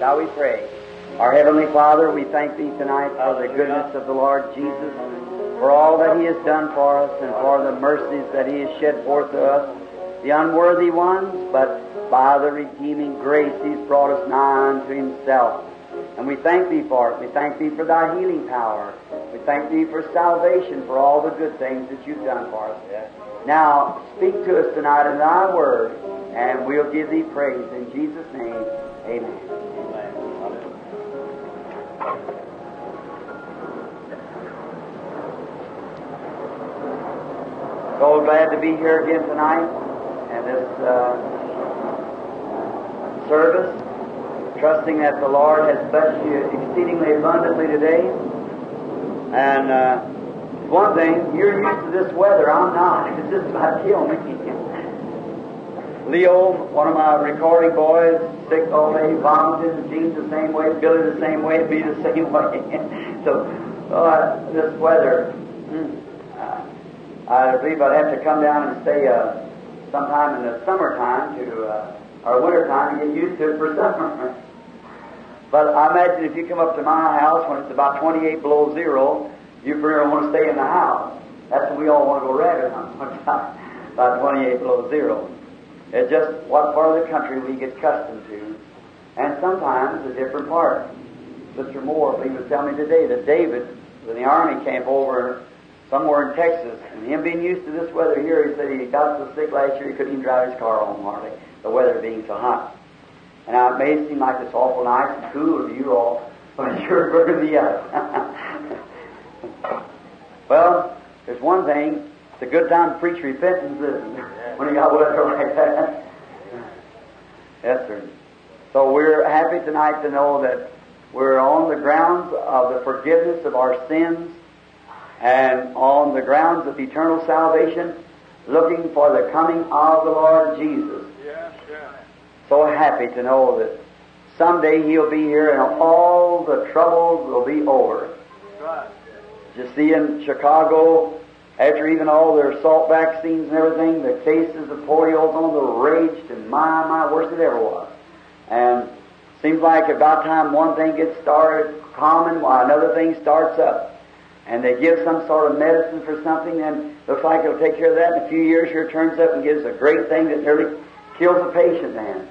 Shall we pray? Our Heavenly Father, we thank Thee tonight for the goodness of the Lord Jesus, for all that He has done for us, and for the mercies that He has shed forth to us, the unworthy ones, but by the redeeming grace He's brought us nigh unto Himself. And we thank Thee for it. We thank Thee for Thy healing power. We thank Thee for salvation, for all the good things that You've done for us. Now, speak to us tonight in Thy Word, and we'll give Thee praise. In Jesus' name, amen. So glad to be here again tonight and this uh, service, trusting that the Lord has blessed you exceedingly abundantly today. And uh, one thing, you're used to this weather. I'm not. It's just about killed me. Leo, one of my recording boys, sick all day, vomited, Gene's the same way, Billy the same way, me the same way. so, uh, this weather, hmm, uh, I believe I'd have to come down and stay uh, sometime in the summertime to, uh, or wintertime to get used to it for summer. but I imagine if you come up to my house when it's about 28 below zero, you pretty want to stay in the house. That's what we all want to go rabbit hunting about 28 below zero. It's just what part of the country we get accustomed to. And sometimes a different part. Mr. Moore, he was telling me today that David, when the army camp over somewhere in Texas, and him being used to this weather here, he said he got so sick last year he couldn't even drive his car home hardly, the weather being so hot. And now it may seem like it's awful nice and cool to you all, but you're burning me up. well, there's one thing, it's a good time to preach repentance isn't it? when you got weather like that. yes, sir. So we're happy tonight to know that we're on the grounds of the forgiveness of our sins and on the grounds of eternal salvation, looking for the coming of the Lord Jesus. Yes, yes. So happy to know that someday He'll be here and all the troubles will be over. You see in Chicago, after even all their Salk vaccines and everything, the cases of polio's on the raged and my, my, worse than it ever was. And seems like about time one thing gets started common, while another thing starts up. And they give some sort of medicine for something, and looks like it'll take care of that. In a few years, here turns up and gives a great thing that nearly kills the patient then.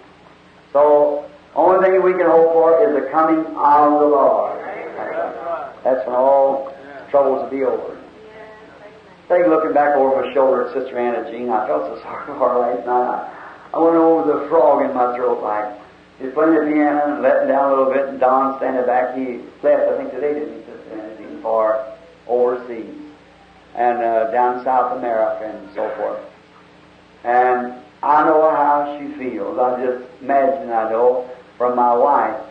So, only thing we can hope for is the coming of the Lord. That's when all troubles will be over. Say, looking back over my shoulder at Sister Anna Jean, I felt so sorry for her last night. I went over the frog in my throat like. He's playing the piano and letting down a little bit, and Don standing back. He left, I think, today, didn't he, Sister Anna Jean, for overseas and uh, down South America and so forth. And I know how she feels. I just imagine I know from my wife.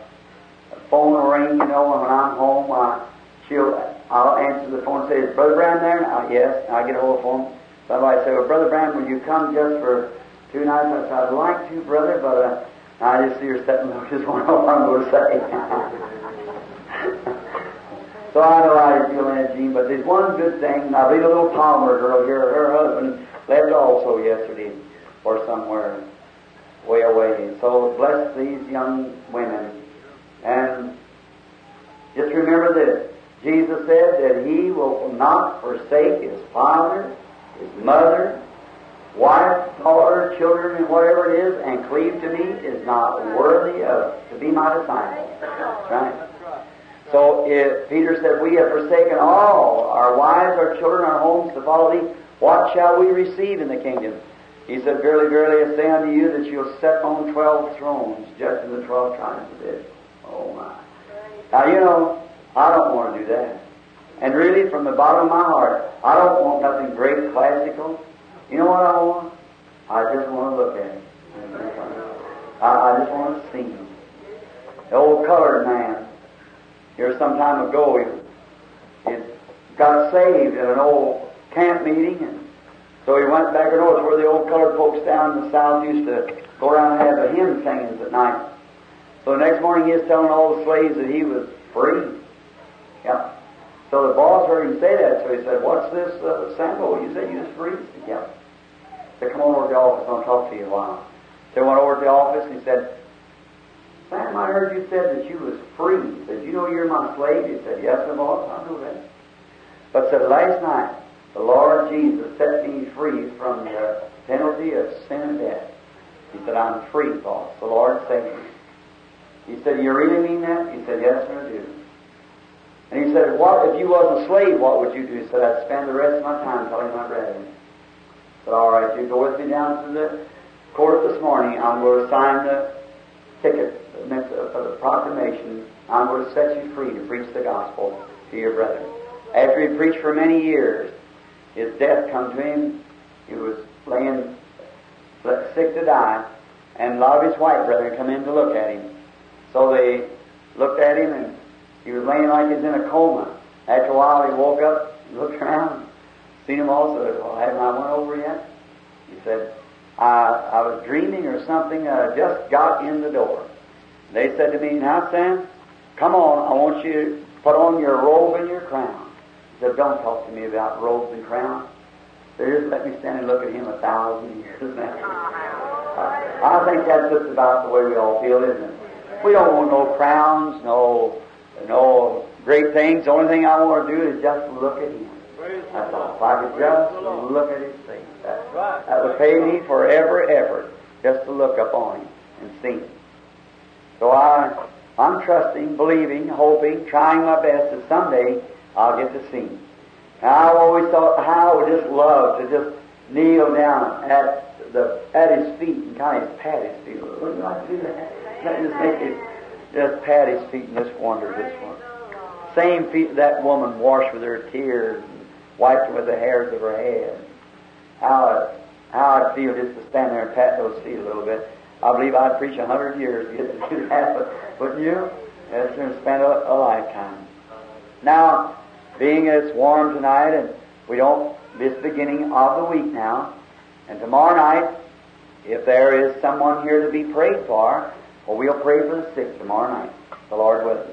The phone will ring, you know, and when I'm home, I, she'll I'll answer the phone and say, Is Brother Branham there? I, yes. I get a hold of phone. Somebody say, Well, Brother Branham, will you come just for two nights? I said, I'd like to, brother, but uh, I just see her sitting there. Just wondering what I'm going to say. so I know you feel, Anna Jean, but there's one good thing. I believe a little Palmer girl here, her husband left also yesterday or somewhere way away. So bless these young women. And just remember this. Jesus said that he will not forsake his father, his mother, wife, daughter, children, and whatever it is, and cleave to me is not worthy of to be my disciple. Right. So if Peter said, We have forsaken all, our wives, our children, our homes to follow thee, what shall we receive in the kingdom? He said, Verily, verily, I say unto you that you'll sit on twelve thrones, judging the twelve tribes of Israel. Oh my. Now you know, I don't want to do that. And really, from the bottom of my heart, I don't want nothing great classical. You know what I want? I just want to look at it. I, I just want to see him. The old colored man, here some time ago, he, he got saved at an old camp meeting, and so he went back and north where the old colored folks down in the south used to go around and have the hymn singings at night. So the next morning he was telling all the slaves that he was free. So the boss heard him say that, so he said, What's this, uh, Sambo? You said you free? He Yeah. He said, Come on over to the office, I'll talk to you a while. So he went over to the office and he said, Sam, I heard you said that you was free. He said, you know you're my slave? He said, yes, sir, boss, I know that. But said, last night, the Lord Jesus set me free from the penalty of sin and death. He said, I'm free, boss. The Lord saved me. He said, you really mean that? He said, yes, sir, I do. And he said, what, if you wasn't a slave, what would you do? He said, I'd spend the rest of my time telling my brethren. Said, all right, you go with me down to the court this morning. I'm going to sign the ticket for the proclamation. I'm going to set you free to preach the gospel to your brethren. After he preached for many years, his death come to him. He was laying sick to die, and a lot of his white brethren come in to look at him. So they looked at him, and he was laying like he's in a coma. After a while, he woke up, looked around, seen him all, said, Well, haven't I went over yet? He said, I, I was dreaming or something, I just got in the door. They said to me, Now, Sam, come on, I want you to put on your robe and your crown. He said, Don't talk to me about robes and crowns. They just let me stand and look at him a thousand years now. I think that's just about the way we all feel, isn't it? We don't want no crowns, no, no great things. The only thing I want to do is just look at him. That's all. If I could just look at his face, that, that would pay me for every effort just to look up on him and see him. So I, I'm trusting, believing, hoping, trying my best that someday I'll get to see him. Now, I've always thought how I would just love to just kneel down at the at his feet and kind of pat his feet. Wouldn't you like to do that? Let just make it just pat his feet and just wonder this one. Same feet that woman washed with her tears and wiped with the hairs of her head. How how I'd feel just to stand there and pat those feet a little bit. I believe I'd preach a hundred years to get to do that, but wouldn't you? Yes, and spend a, a lifetime. Now, being it's warm tonight and we don't, this beginning of the week now, and tomorrow night, if there is someone here to be prayed for, well, we'll pray for the sick tomorrow night, the Lord willing.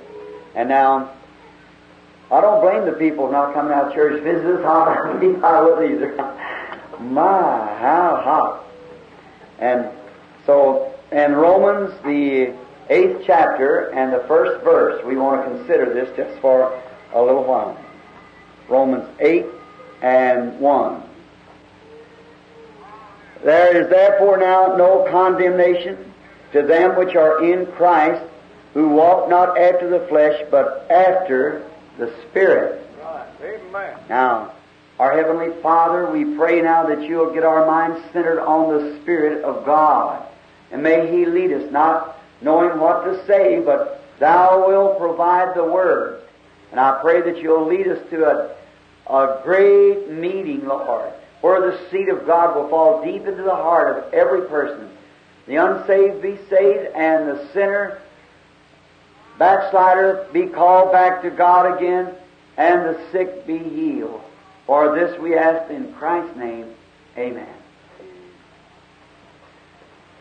And now, I don't blame the people not coming out of church. This is hot. I wouldn't either. My, how hot. And so, in Romans, the eighth chapter and the first verse, we want to consider this just for a little while. Romans 8 and 1. There is therefore now no condemnation to them which are in Christ, who walk not after the flesh, but after the Spirit. Amen. Now, our Heavenly Father, we pray now that you'll get our minds centered on the Spirit of God. And may He lead us, not knowing what to say, but Thou wilt provide the Word. And I pray that you'll lead us to a, a great meeting, Lord, where the seed of God will fall deep into the heart of every person. The unsaved be saved, and the sinner, backslider, be called back to God again, and the sick be healed. For this we ask in Christ's name. Amen.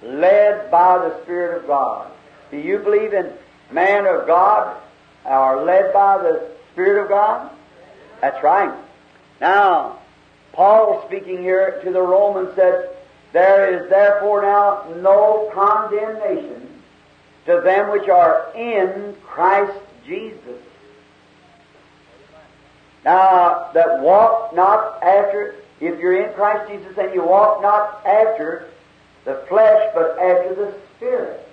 Led by the Spirit of God. Do you believe in man of God are led by the Spirit of God? That's right. Now, Paul speaking here to the Romans said, There is therefore now no condemnation to them which are in Christ Jesus. Now, that walk not after, if you're in Christ Jesus, then you walk not after the flesh, but after the Spirit.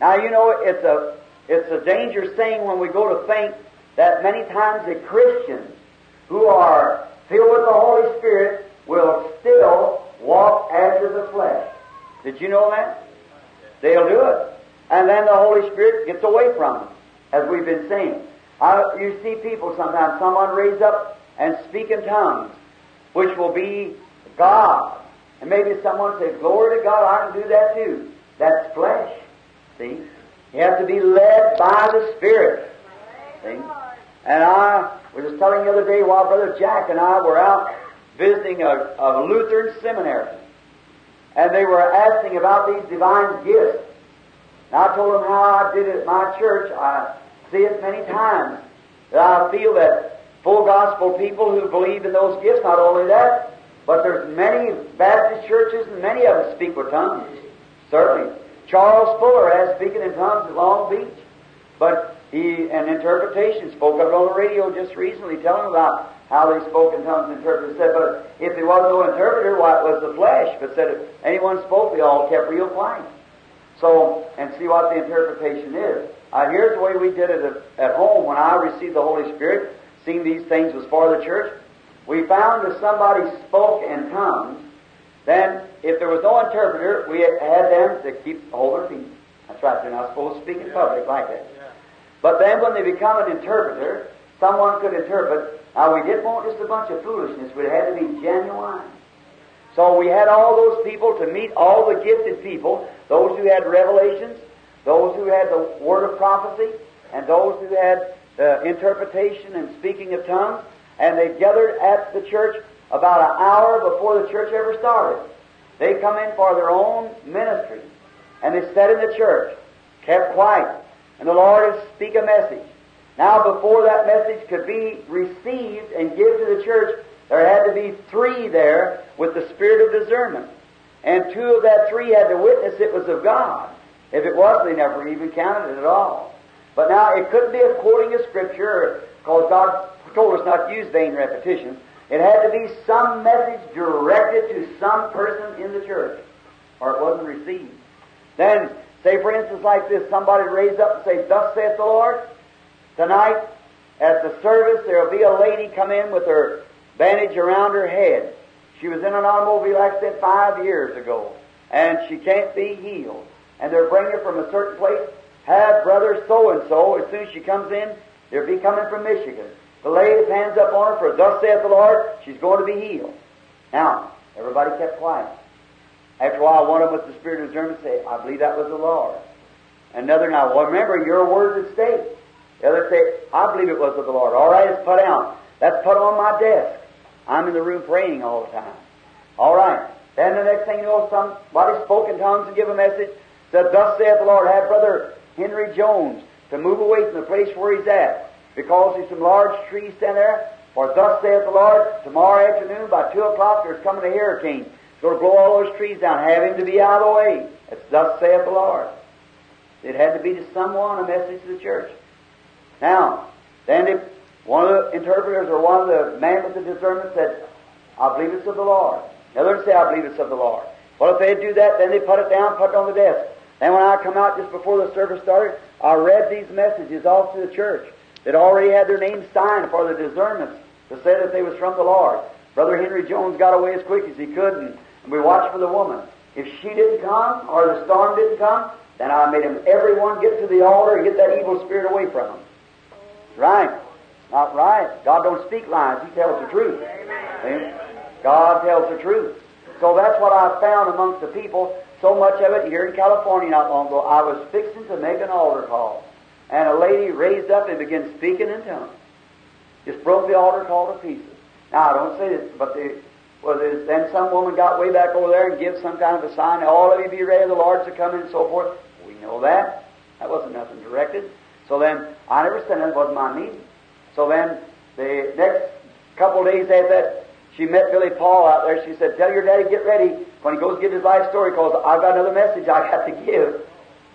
Now, you know, it's a, it's a dangerous thing when we go to think that many times the Christians who are filled with the Holy Spirit will still walk after the flesh. Did you know that? They'll do it. And then the Holy Spirit gets away from them, as we've been saying. I, you see people sometimes, someone raise up and speak in tongues, which will be God. And maybe someone says, Glory to God, I can do that too. That's flesh. See? You have to be led by the Spirit. See? And I was just telling the other day while Brother Jack and I were out visiting a, a Lutheran seminary. And they were asking about these divine gifts. And I told them how I did it at my church. I see it many times. That I feel that full gospel people who believe in those gifts, not only that, but there's many Baptist churches and many of them speak with tongues. Certainly. Charles Fuller has speaking in tongues at Long Beach, but he an interpretation spoke of it on the radio just recently, telling about how they spoke in tongues and interpreted. Said, but if there was no interpreter, why it was the flesh. But said if anyone spoke, they all kept real quiet. So, and see what the interpretation is. Uh, here's the way we did it at, at home when I received the Holy Spirit, seeing these things was for the church. We found if somebody spoke in tongues, then if there was no interpreter, we had them to keep hold their feet. That's right, they're not supposed to speak in public like that. But then when they become an interpreter, someone could interpret. Now we didn't want just a bunch of foolishness, We had to be genuine. So we had all those people to meet all the gifted people, those who had revelations, those who had the word of prophecy, and those who had uh, interpretation and speaking of tongues, and they gathered at the church about an hour before the church ever started. They come in for their own ministry, and they sat in the church, kept quiet, and the Lord would speak a message. Now, before that message could be received and give to the church, there had to be three there with the spirit of discernment. And two of that three had to witness it was of God. If it was, they never even counted it at all. But now, it couldn't be a quoting of Scripture, because God told us not to use vain repetitions. It had to be some message directed to some person in the church, or it wasn't received. Then Say, for instance, like this, somebody raise up and say, Thus saith the Lord, tonight at the service there will be a lady come in with her bandage around her head. She was in an automobile accident five years ago, and she can't be healed. And they're bringing her from a certain place. Have brother so and so, as soon as she comes in, they'll be coming from Michigan. Lay his hands up on her, for thus saith the Lord, she's going to be healed. Now, everybody kept quiet. After a while, one of them with the spirit of discernment say, I believe that was the Lord. Another now, well, remember, your word is state. The other say, I believe it was of the Lord. All right, it's put down. That's put on my desk. I'm in the room praying all the time. All right. Then the next thing you know, somebody spoke in tongues and give a message. Said, Thus saith the Lord, have Brother Henry Jones to move away from the place where he's at. Because there's some large trees standing there. For thus saith the Lord, tomorrow afternoon by 2 o'clock there's coming a hurricane It's going to blow all those trees down, have him to be out of the way. It's thus saith the Lord. It had to be to someone a message to the church. Now, then if one of the interpreters or one of the men with the discernment said, I believe it's of the Lord. The other say, I believe it's of the Lord. Well, if they do that, then they put it down, put it on the desk. Then when I come out just before the service started, I read these messages off to the church that already had their names signed for the discernments to say that they was from the Lord. Brother Henry Jones got away as quick as he could and and we watched for the woman. If she didn't come, or the storm didn't come, then I made them everyone get to the altar and get that evil spirit away from them. Right. Not right. God don't speak lies. He tells the truth. Amen. God tells the truth. So that's what I found amongst the people. So much of it here in California not long ago. I was fixing to make an altar call. And a lady raised up and began speaking in tongues. Just broke the altar call to pieces. Now, I don't say this, but the well, then some woman got way back over there and gave some kind of a sign, all of you be ready, the Lord's to come and so forth. We know that. That wasn't nothing directed. So then, I never said that wasn't my meeting. So then, the next couple days after that, she met Billy Paul out there. She said, Tell your daddy, get ready when he goes to give his life story because I've got another message I got to give.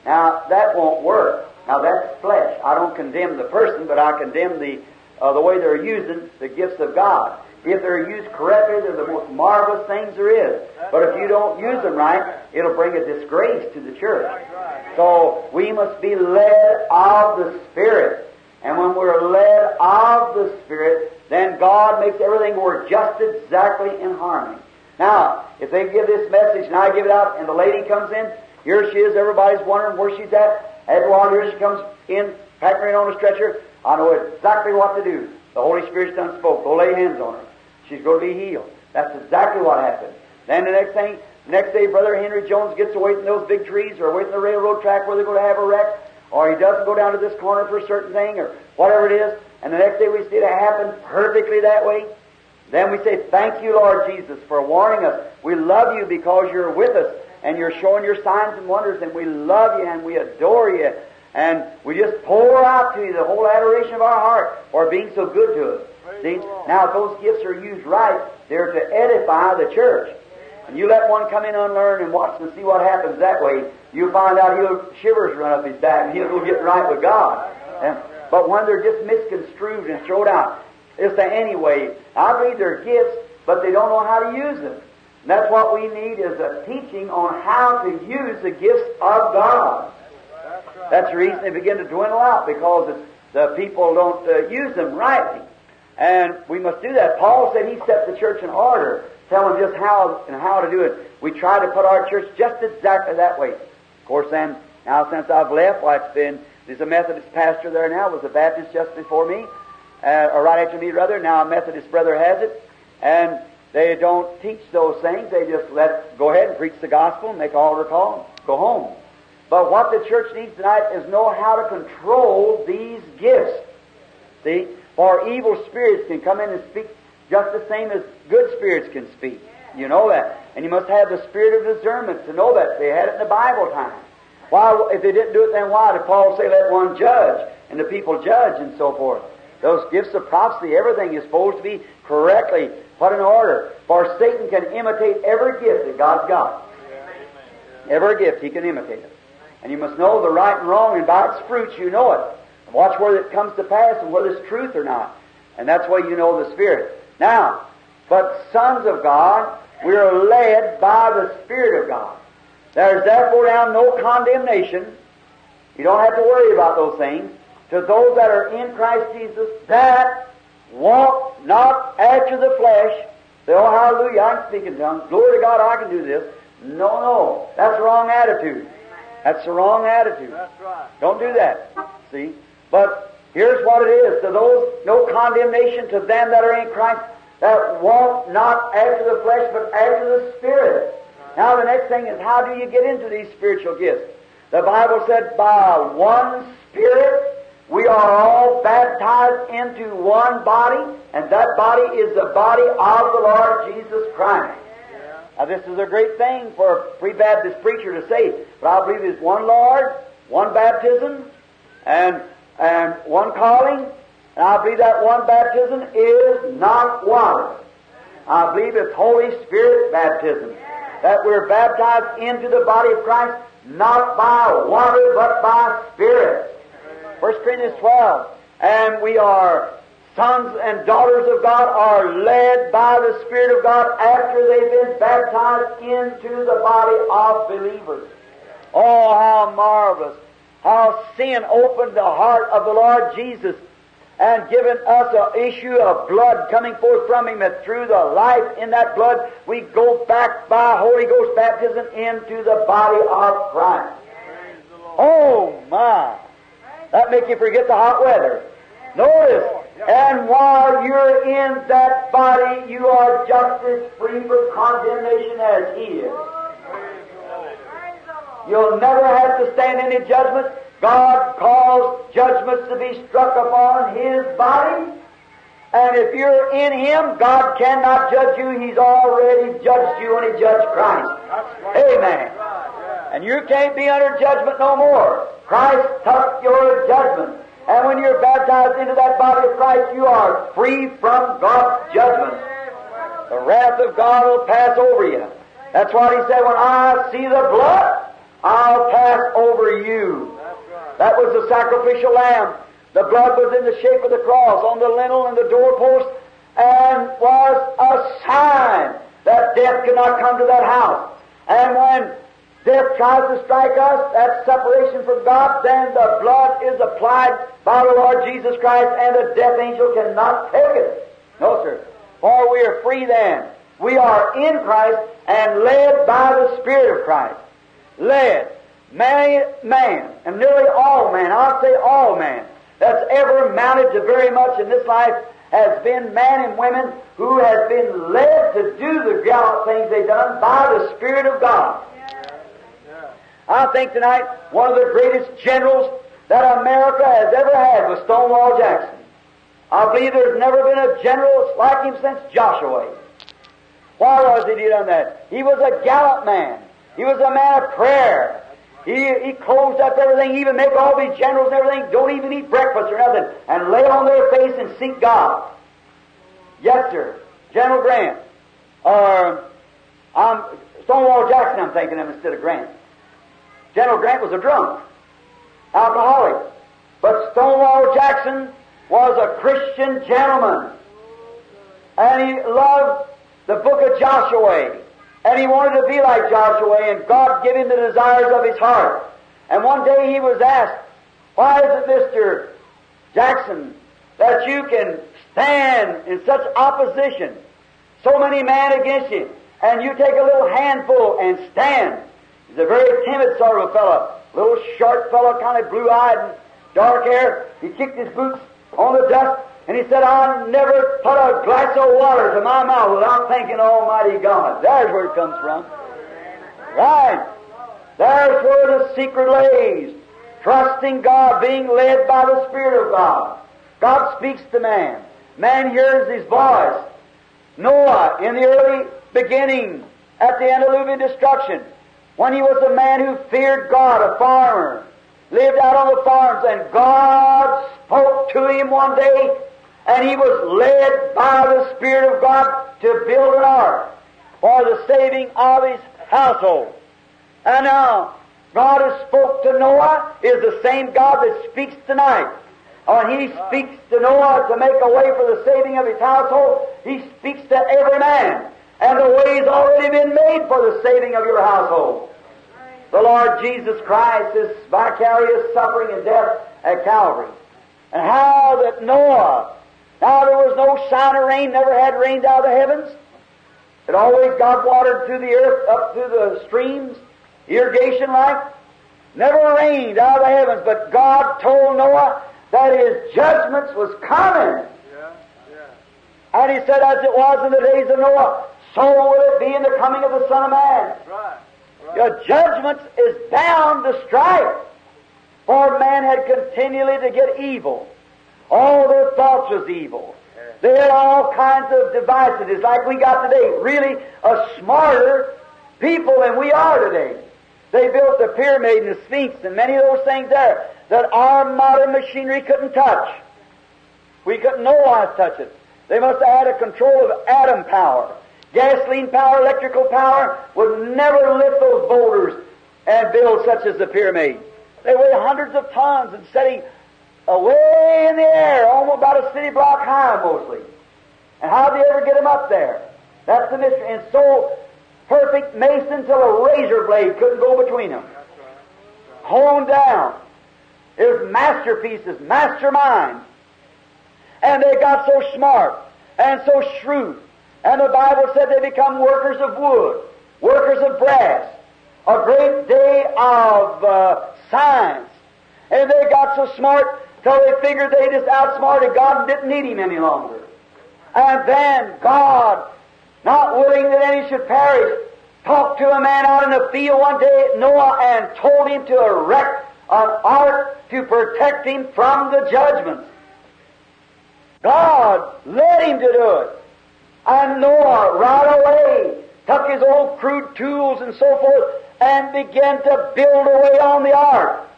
Now, that won't work. Now, that's flesh. I don't condemn the person, but I condemn the, uh, the way they're using the gifts of God. If they're used correctly, they're the most marvelous things there is. But if you don't use them right, it'll bring a disgrace to the church. So we must be led of the Spirit. And when we're led of the Spirit, then God makes everything work just exactly in harmony. Now, if they give this message and I give it out and the lady comes in, here she is, everybody's wondering where she's at. While, here she comes in, packing her in on a stretcher. I know exactly what to do. The Holy Spirit's done spoke. Go lay hands on her. She's going to be healed. That's exactly what happened. Then the next thing, next day, Brother Henry Jones gets away from those big trees or away from the railroad track where they're going to have a wreck, or he doesn't go down to this corner for a certain thing, or whatever it is, and the next day we see it happen perfectly that way. Then we say, Thank you, Lord Jesus, for warning us. We love you because you're with us, and you're showing your signs and wonders, and we love you and we adore you. And we just pour out to you the whole adoration of our heart for being so good to us. See? Now, if those gifts are used right, they're to edify the church. And you let one come in unlearned and watch and see what happens that way, you'll find out he'll shivers run up his back and he'll go get right with God. And, but when they're just misconstrued and thrown out, it's the anyway. I believe they're gifts, but they don't know how to use them. And that's what we need is a teaching on how to use the gifts of God. That's the reason they begin to dwindle out because the people don't uh, use them rightly. And we must do that. Paul said he set the church in order, telling just how and how to do it. We try to put our church just exactly that way. Of course, then, now since I've left, well, it's been, there's a Methodist pastor there now, was a Baptist just before me, uh, or right after me, rather. Now a Methodist brother has it. And they don't teach those things. They just let, go ahead and preach the gospel, and make altar call, go home. But what the church needs tonight is know how to control these gifts. See? For evil spirits can come in and speak just the same as good spirits can speak. You know that. And you must have the spirit of discernment to know that. They had it in the Bible time. Why, if they didn't do it, then why did Paul say, let one judge, and the people judge, and so forth? Those gifts of prophecy, everything is supposed to be correctly put in order. For Satan can imitate every gift that God's got. Every gift he can imitate it. And you must know the right and wrong, and by its fruits you know it. Watch whether it comes to pass and whether it's truth or not. And that's why you know the Spirit. Now, but sons of God, we are led by the Spirit of God. There is therefore now no condemnation. You don't have to worry about those things. To those that are in Christ Jesus, that walk not after the flesh. Say, oh, hallelujah, I can speak in tongues. Glory to God, I can do this. No, no. That's the wrong attitude. That's the wrong attitude. That's right. Don't do that. See? But here's what it is. To those, no condemnation to them that are in Christ, that walk not after the flesh, but after the Spirit. Now the next thing is, how do you get into these spiritual gifts? The Bible said, by one Spirit, we are all baptized into one body, and that body is the body of the Lord Jesus Christ. Now this is a great thing for a pre-Baptist preacher to say, but I believe there's one Lord, one baptism, and and one calling, and I believe that one baptism is not water. I believe it's Holy Spirit baptism. That we're baptized into the body of Christ, not by water, but by Spirit. 1 Corinthians 12. And we are sons and daughters of God, are led by the Spirit of God after they've been baptized into the body of believers. Oh, how marvelous how sin opened the heart of the Lord Jesus and given us an issue of blood coming forth from Him, and through the life in that blood, we go back by Holy Ghost baptism into the body of Christ. Oh my! That make you forget the hot weather. Notice, and while you're in that body, you are just as free from condemnation as He is. You'll never have to stand any judgment. God caused judgments to be struck upon His body. And if you're in Him, God cannot judge you. He's already judged you when He judged Christ. Amen. And you can't be under judgment no more. Christ took your judgment. And when you're baptized into that body of Christ, you are free from God's judgment. The wrath of God will pass over you. That's what He said, when I see the blood, I'll pass over you. That was the sacrificial lamb. The blood was in the shape of the cross on the lintel and the doorpost and was a sign that death could not come to that house. And when death tries to strike us, that separation from God, then the blood is applied by the Lord Jesus Christ and the death angel cannot take it. No, sir. For we are free then. We are in Christ and led by the Spirit of Christ. Led. Many man, and nearly all man, I'll say all man, that's ever amounted to very much in this life has been man and women who has been led to do the gallant things they've done by the Spirit of God. I think tonight one of the greatest generals that America has ever had was Stonewall Jackson. I believe there's never been a general like him since Joshua. Why was he done that? He was a gallant man. He was a man of prayer. He, he closed up everything, even make all these generals and everything, don't even eat breakfast or nothing, and lay on their face and seek God. Yes, sir. General Grant. Or, I'm, Stonewall Jackson I'm thinking of instead of Grant. General Grant was a drunk, alcoholic. But Stonewall Jackson was a Christian gentleman. And he loved the book of Joshua. And he wanted to be like Joshua, and God gave him the desires of his heart. And one day he was asked, Why is it, Mr. Jackson, that you can stand in such opposition? So many men against you, and you take a little handful and stand. He's a very timid sort of a fellow, little short fellow, kind of blue-eyed and dark hair. He kicked his boots on the dust, and he said, I'll never put a glass of water to my mouth without thanking Almighty God. There's where it comes from. Right. There's where the secret lays. Trusting God, being led by the Spirit of God. God speaks to man. Man hears His voice. Noah, in the early beginning, at the antediluvian destruction, when he was a man who feared God, a farmer, lived out on the farms, and God spoke to him one day, and he was led by the Spirit of God to build an ark for the saving of his household. And now, God who spoke to Noah is the same God that speaks tonight. When He speaks to Noah to make a way for the saving of his household, He speaks to every man. And the way way's already been made for the saving of your household. The Lord Jesus Christ, is vicarious suffering and death at Calvary. And how that Noah, now there was no sign of rain, never had rained out of the heavens. It always got watered through the earth, up through the streams, irrigation like. Never rained out of the heavens, but God told Noah that his judgments was coming. Yeah, yeah. And he said, as it was in the days of Noah, so will it be in the coming of the Son of Man. Right. right. Your judgment is bound to strike. For man had continually to get evil. All their thoughts was evil. They had all kinds of devices. It's like we got today. Really a smarter people than we are today. They built the pyramid and the Sphinx and many of those things there that our modern machinery couldn't touch. We couldn't how to touch it. They must have had a control of atom power. Gasoline power, electrical power would never lift those boulders and build such as the pyramid. They weigh hundreds of tons and setting away in the air, almost about a city block high mostly. And how did they ever get them up there? That's the mystery. And so perfect mason till a razor blade couldn't go between them. Honed down. Was masterpieces, masterminds. And they got so smart and so shrewd. And the Bible said they become workers of wood, workers of brass. A great day of uh, science. And they got so smart till they figured they just outsmarted God and didn't need Him any longer. And then God, not willing that any should perish, talked to a man out in the field one day, Noah, and told him to erect an ark to protect him from the judgment. God led him to do it. And Noah right away took his old crude tools and so forth and began to build away on the ark.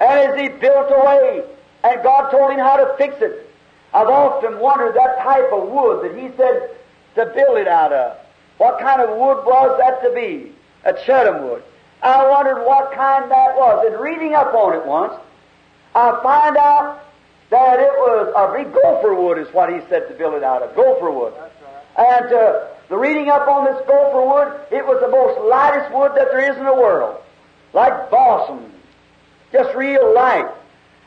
And as he built away, and God told him how to fix it, I've often wondered that type of wood that he said to build it out of. What kind of wood was that to be? A shittim wood. I wondered what kind that was. And reading up on it once, I find out that it was a big gopher wood is what he said to build it out of. Gopher wood. And uh, the reading up on this gopher wood, it was the most lightest wood that there is in the world. Like balsam. Just real light.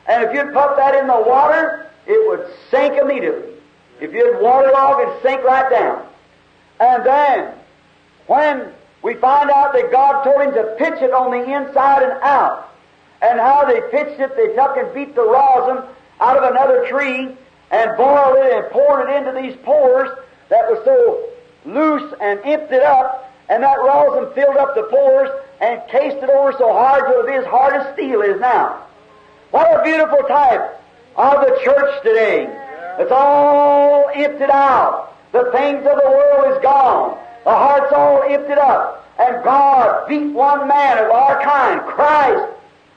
And if you'd put that in the water, it would sink immediately. If you'd waterlog, it'd sink right down. And then, when we find out that God told him to pitch it on the inside and out, and how they pitched it, they took and beat the rosin out of another tree and boiled it and poured it into these pores that was so loose and emptied up, and that rosin filled up the pores and cased it over so hard till it as hard as steel is now. What a beautiful type of the church today. It's all emptied out. The things of the world is gone. The heart's all emptied up. And God beat one man of our kind, Christ,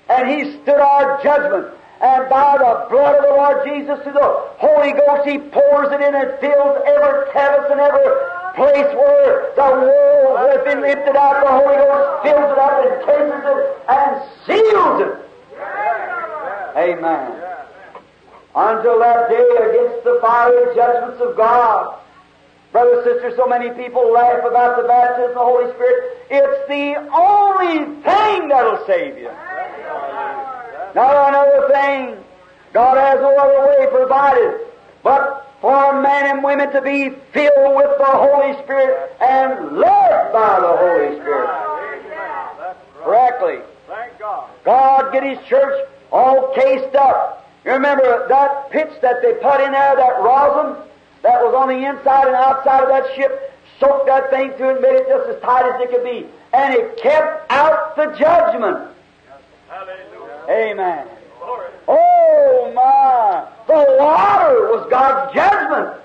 and He stood our judgment. And by the blood of the Lord Jesus through the Holy Ghost, He pours it in and fills every crevice and every place where the world has been lifted out, the Holy Ghost fills it up and cases it and seals it. Amen. Until that day against the fiery judgments of God. Brothers, sisters, so many people laugh about the baptism of the Holy Spirit. It's the only thing that'll save you. Now another thing, God has no other way provided, but for men and women to be filled with the Holy Spirit and led by the Holy Spirit. Correctly. Thank God. God get His church all cased up. You remember that pitch that they put in there, that rosin, that was on the inside and outside of that ship, soaked that thing through and made it just as tight as it could be. And it kept out the judgment. Hallelujah. Amen. Glory. Oh my! The water was God's judgment.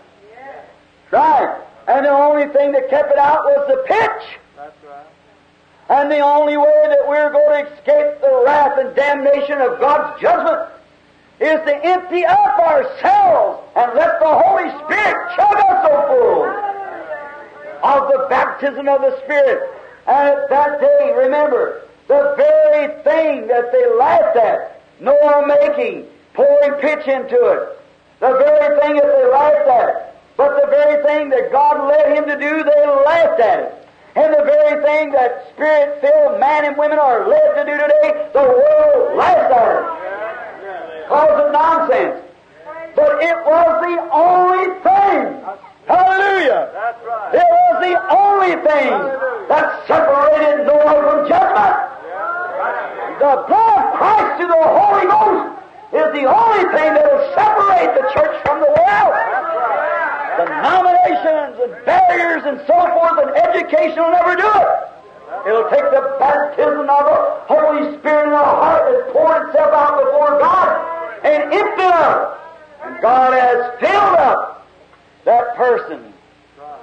Right. And the only thing that kept it out was the pitch. That's right. And the only way that we're going to escape the wrath and damnation of God's judgment is to empty up ourselves and let the Holy Spirit chug us full of the baptism of the Spirit. And at that day, remember, the very thing that they laughed at, Noah making, pouring pitch into it, the very thing that they laughed at, but the very thing that God led him to do, they laughed at it. And the very thing that spirit-filled man and women are led to do today, the world laughs at. Calls it nonsense. But it was the only thing. Hallelujah. That's right. It was the only thing that separated Noah from judgment. The blood of Christ through the Holy Ghost is the only thing that will separate the church from the world. Denominations and barriers and so forth and education will never do it. It'll take the baptism of the Holy Spirit in the heart that poured itself out before God and empty it up. And God has filled up that person.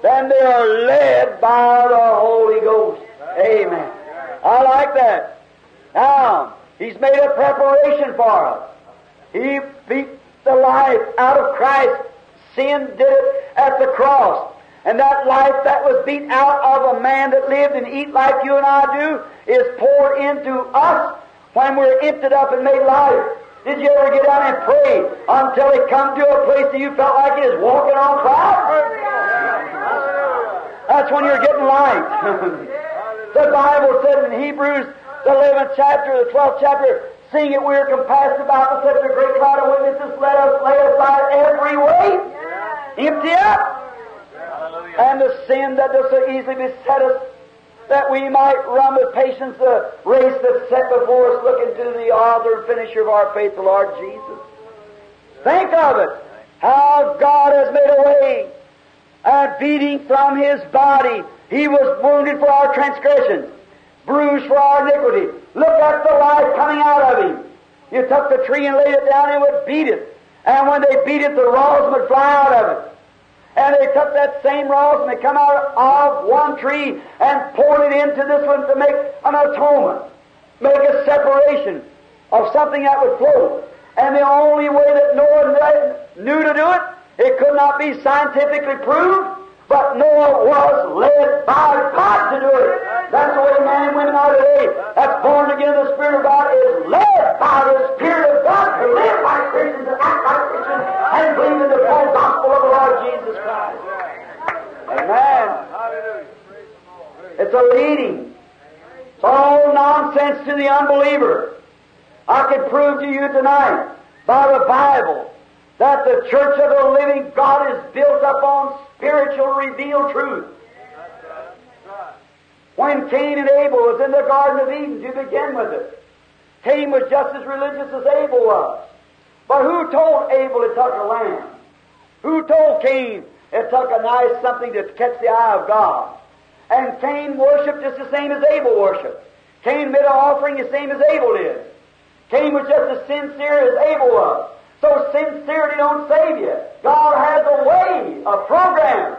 Then they are led by the Holy Ghost. Amen. I like that. Now, He's made a preparation for us. He beat the life out of Christ. Sin did it at the cross. And that life that was beat out of a man that lived and eat like you and I do is poured into us when we're emptied up and made life. Did you ever get down and pray until it come to a place that you felt like it is walking on clouds? That's when you're getting light. the Bible said in Hebrews, the 11th chapter, the 12th chapter, seeing it we are compassed about with such a great cloud of witnesses, let us lay aside every weight, empty up, and the sin that does so easily beset us, that we might run with patience the race that's set before us, looking to the author and finisher of our faith, the Lord Jesus. Think of it, how God has made a way, and beating from His body, He was wounded for our transgressions, bruised for our iniquity. Look at the life coming out of Him. You took the tree and laid it down and would beat it. And when they beat it, the rosin would fly out of it. And they took that same rosin, they come out of one tree and poured it into this one to make an atonement, make a separation of something that would flow. And the only way that Noah knew to do it, it could not be scientifically proved, but Noah was led by God to do it. That's the way men and women are today. That's born again the Spirit of God is led by the Spirit of God to live like Christians and act like Christians and believe in the full gospel of the Lord Jesus Christ. Amen. It's a leading. It's all nonsense to the unbeliever. I can prove to you tonight by the Bible that the church of the living God is built upon spiritual revealed truth. When Cain and Abel was in the Garden of Eden to begin with it, Cain was just as religious as Abel was. But who told Abel it took a lamb? Who told Cain it took a nice something to catch the eye of God? And Cain worshipped just the same as Abel worshipped. Cain made an offering the same as Abel did. Cain was just as sincere as Abel was. So sincerity don't save you. God has a way, a program.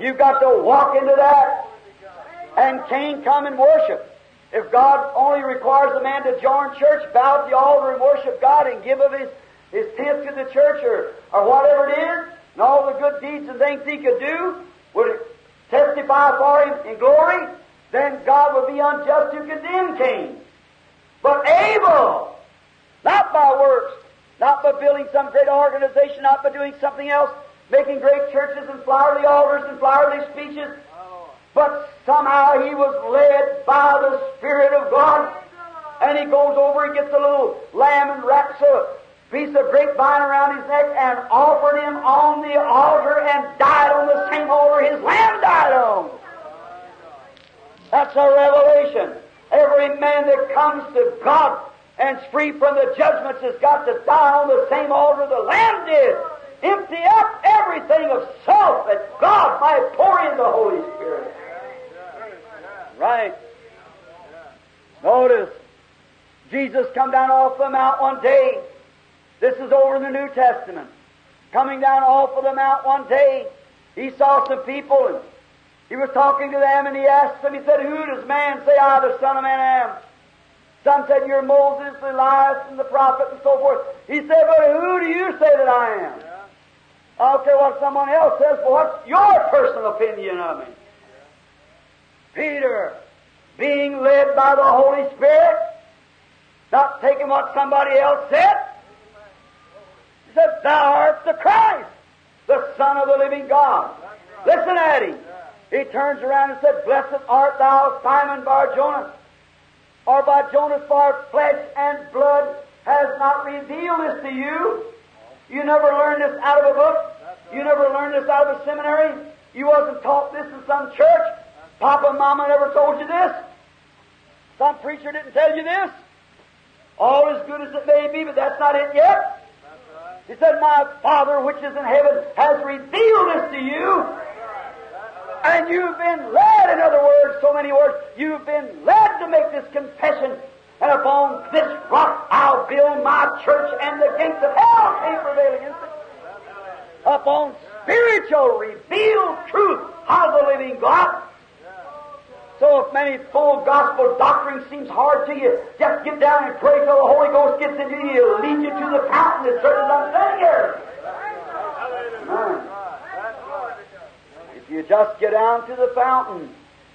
You've got to walk into that. And Cain come and worship. If God only requires a man to join church, bow at the altar and worship God and give of his, his tenth to the church or, or whatever it is, and all the good deeds and things he could do, would testify for him in glory, then God would be unjust to condemn Cain. But Abel, not by works, not by building some great organization, not by doing something else, making great churches and flowery altars and flowery speeches, but somehow he was led by the Spirit of God. And he goes over and gets a little lamb and wraps a piece of grapevine around his neck and offered him on the altar and died on the same altar his lamb died on. That's a revelation. Every man that comes to God and free from the judgments has got to die on the same altar the lamb did. Empty up everything of self that God might pour in the Holy Spirit. Right. Notice, Jesus come down off the mount one day. This is over in the New Testament. Coming down off of the mount one day, he saw some people and he was talking to them and he asked them, he said, Who does man say I, the Son of Man, am? Some said, You're Moses, Elias, and the prophet, and so forth. He said, But who do you say that I am? I don't care what someone else says, but what's your personal opinion of me? Peter, being led by the Holy Spirit, not taking what somebody else said, he said, Thou art the Christ, the Son of the living God. Listen at him. He turns around and said, Blessed art thou, Simon Bar Jonas. Or by Jonas, for flesh and blood has not revealed this to you. You never learned this out of a book. You never learned this out of a seminary. You wasn't taught this in some church. Papa and Mama never told you this. Some preacher didn't tell you this. All as good as it may be, but that's not it yet. He said, My Father which is in heaven has revealed this to you. And you've been led, in other words, so many words, you've been led to make this confession. And upon this rock I'll build my church, and the gates of hell can't prevail against it. Upon spiritual, revealed truth of the living God. So if many full gospel doctrine seems hard to you, just get down and pray till the Holy Ghost gets into you. He'll lead you to the fountain that I'm here. Amen. You just get down to the fountain,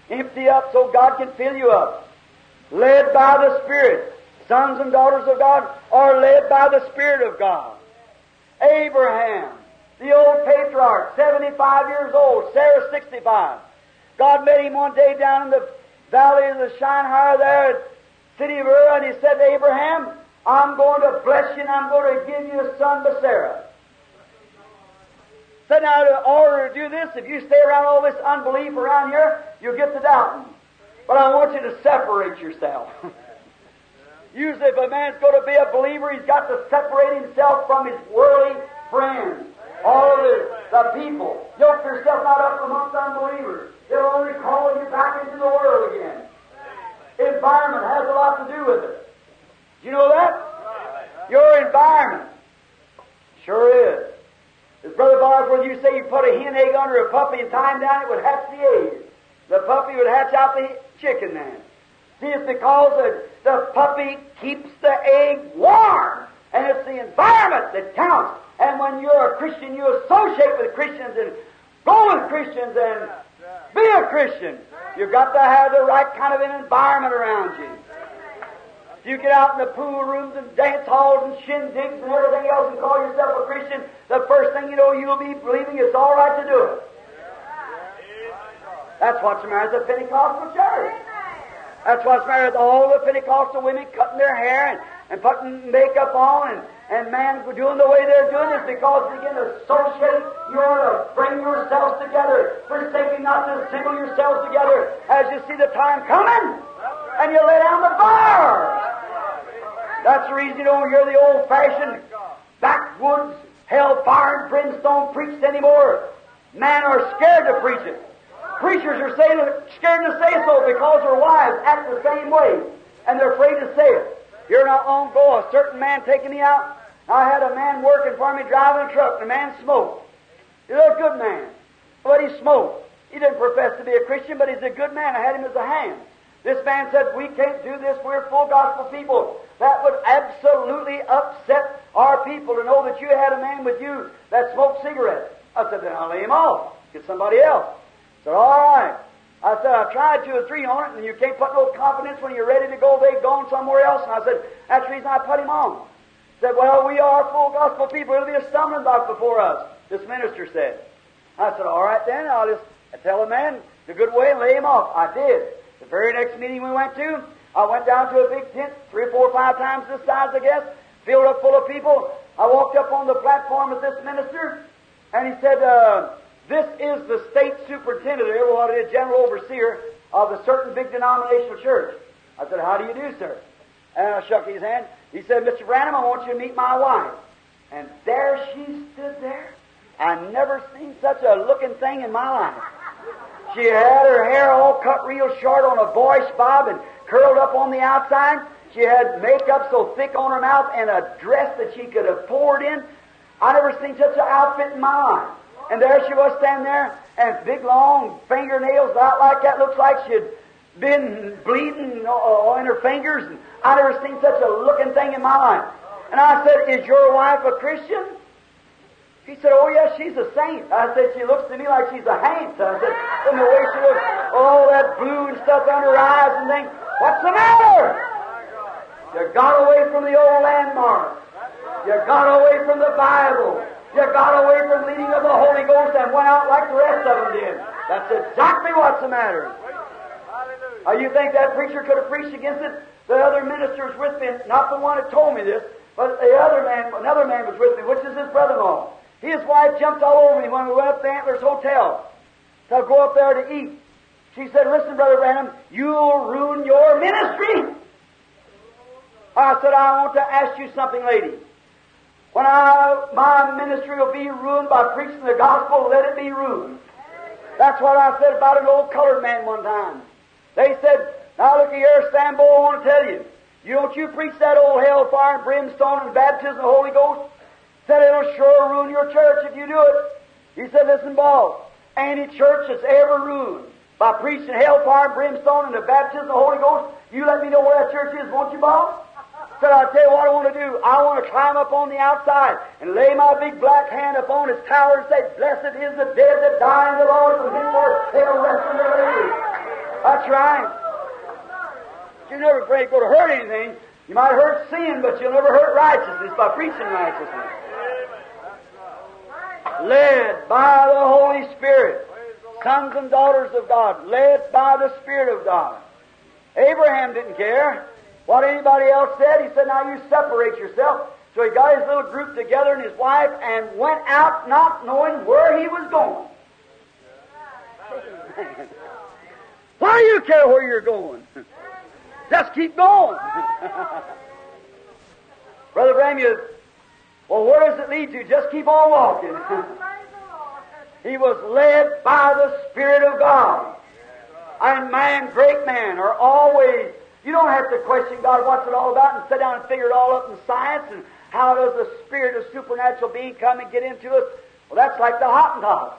empty up so God can fill you up. Led by the Spirit. Sons and daughters of God are led by the Spirit of God. Abraham, the old patriarch, 75 years old, Sarah 65. God met him one day down in the valley of the Shinar there city of Ur, and he said to Abraham, I'm going to bless you and I'm going to give you a son Sarah. Said out in order to do this, if you stay around all this unbelief around here, you'll get to doubting. But I want you to separate yourself. Usually, if a man's going to be a believer, he's got to separate himself from his worldly friends. All of the, the people. Yoke yourself not up amongst unbelievers. They'll only call you back into the world again. Environment has a lot to do with it. Do you know that? Your environment. Sure is. As Brother Bosworth, you say you put a hen egg under a puppy and him down, it would hatch the egg. The puppy would hatch out the chicken then. See, it's because the, the puppy keeps the egg warm. And it's the environment that counts. And when you're a Christian, you associate with Christians and go with Christians and be a Christian. You've got to have the right kind of an environment around you. You get out in the pool rooms and dance halls and shindigs and everything else and call yourself a Christian, the first thing you know, you'll be believing it's all right to do it. That's what's the matter with the Pentecostal church. That's what's the matter with all the Pentecostal women cutting their hair and, and putting makeup on and, and men doing the way they're doing is because they begin to associate. You ought to bring yourselves together, forsaking not to assemble yourselves together as you see the time coming, and you lay down the bar. That's the reason you don't hear the old-fashioned backwoods, hellfire and brimstone preached anymore. Men are scared to preach it. Preachers are scared to say so because their wives act the same way, and they're afraid to say it. Here not long ago, a certain man taking me out. I had a man working for me driving a truck, and the man smoked. He's a good man, but he smoked. He didn't profess to be a Christian, but he's a good man. I had him as a hand. This man said, We can't do this. We're full gospel people. That would absolutely upset our people to know that you had a man with you that smoked cigarettes. I said, Then I'll lay him off. Get somebody else. So said, all right. I said, I tried two or three on it, and you can't put no confidence when you're ready to go. They've gone somewhere else. And I said, that's the reason I put him on. He Said, well, we are full gospel people. It'll be a stumbling block before us, this minister said. I said, all right then, I'll just tell the man the good way and lay him off. I did. The very next meeting we went to, I went down to a big tent, three, or four, five times this size, I guess, filled up full of people. I walked up on the platform with this minister, and he said, uh, this is the state superintendent, or what it is, general overseer of a certain big denominational church. I said, how do you do, sir? And I shook his hand. He said, Mr. Branham, I want you to meet my wife. And there she stood there. I never seen such a looking thing in my life. She had her hair all cut real short on a boyish bob and curled up on the outside. She had makeup so thick on her mouth and a dress that she could have poured in. I never seen such an outfit in my life. And there she was standing there, and big long fingernails out like that. Looks like she'd been bleeding uh, in her fingers. I never seen such a looking thing in my life. And I said, "Is your wife a Christian?" She said, "Oh yes, she's a saint." I said, "She looks to me like she's a haint." I said, "From the way she looks, all that blue and stuff under her eyes and things. What's the matter?" You got away from the old landmark. You got away from the Bible. You got away from leading of the Holy Ghost and went out like the rest of them did. That's exactly what's the matter. Uh, you think that preacher could have preached against it? The other ministers with me, not the one that told me this, but the other man, another man was with me, which is his brother-in-law. His wife jumped all over me when we went up to Antlers Hotel to go up there to eat. She said, listen, Brother Branham, you'll ruin your ministry. I said, I want to ask you something, lady. When I, my ministry will be ruined by preaching the gospel, let it be ruined. That's what I said about an old colored man one time. They said, now look here, Sambo, I want to tell you. You don't you preach that old hellfire and brimstone and baptism of the Holy Ghost? Said it'll sure ruin your church if you do it. He said, listen, boss, any church that's ever ruined by preaching hellfire and brimstone and the baptism of the Holy Ghost, you let me know where that church is, won't you, boss? Said, I'll tell you what I want to do. I want to climb up on the outside and lay my big black hand upon his tower and say, Blessed is the dead that die in the Lord, from henceforth they'll rest in their graves. That's right. You're never afraid to go to hurt anything. You might hurt sin, but you'll never hurt righteousness by preaching righteousness. Led by the Holy Spirit. Sons and daughters of God, led by the Spirit of God. Abraham didn't care what anybody else said. He said, Now you separate yourself. So he got his little group together and his wife and went out not knowing where he was going. Why do you care where you're going? Just keep going. Brother Branham, you, well, where does it lead to? Just keep on walking. he was led by the Spirit of God. And man, great men, are always, you don't have to question God what's it all about and sit down and figure it all up in science and how does the Spirit of supernatural being come and get into us. Well, that's like the Hottentots.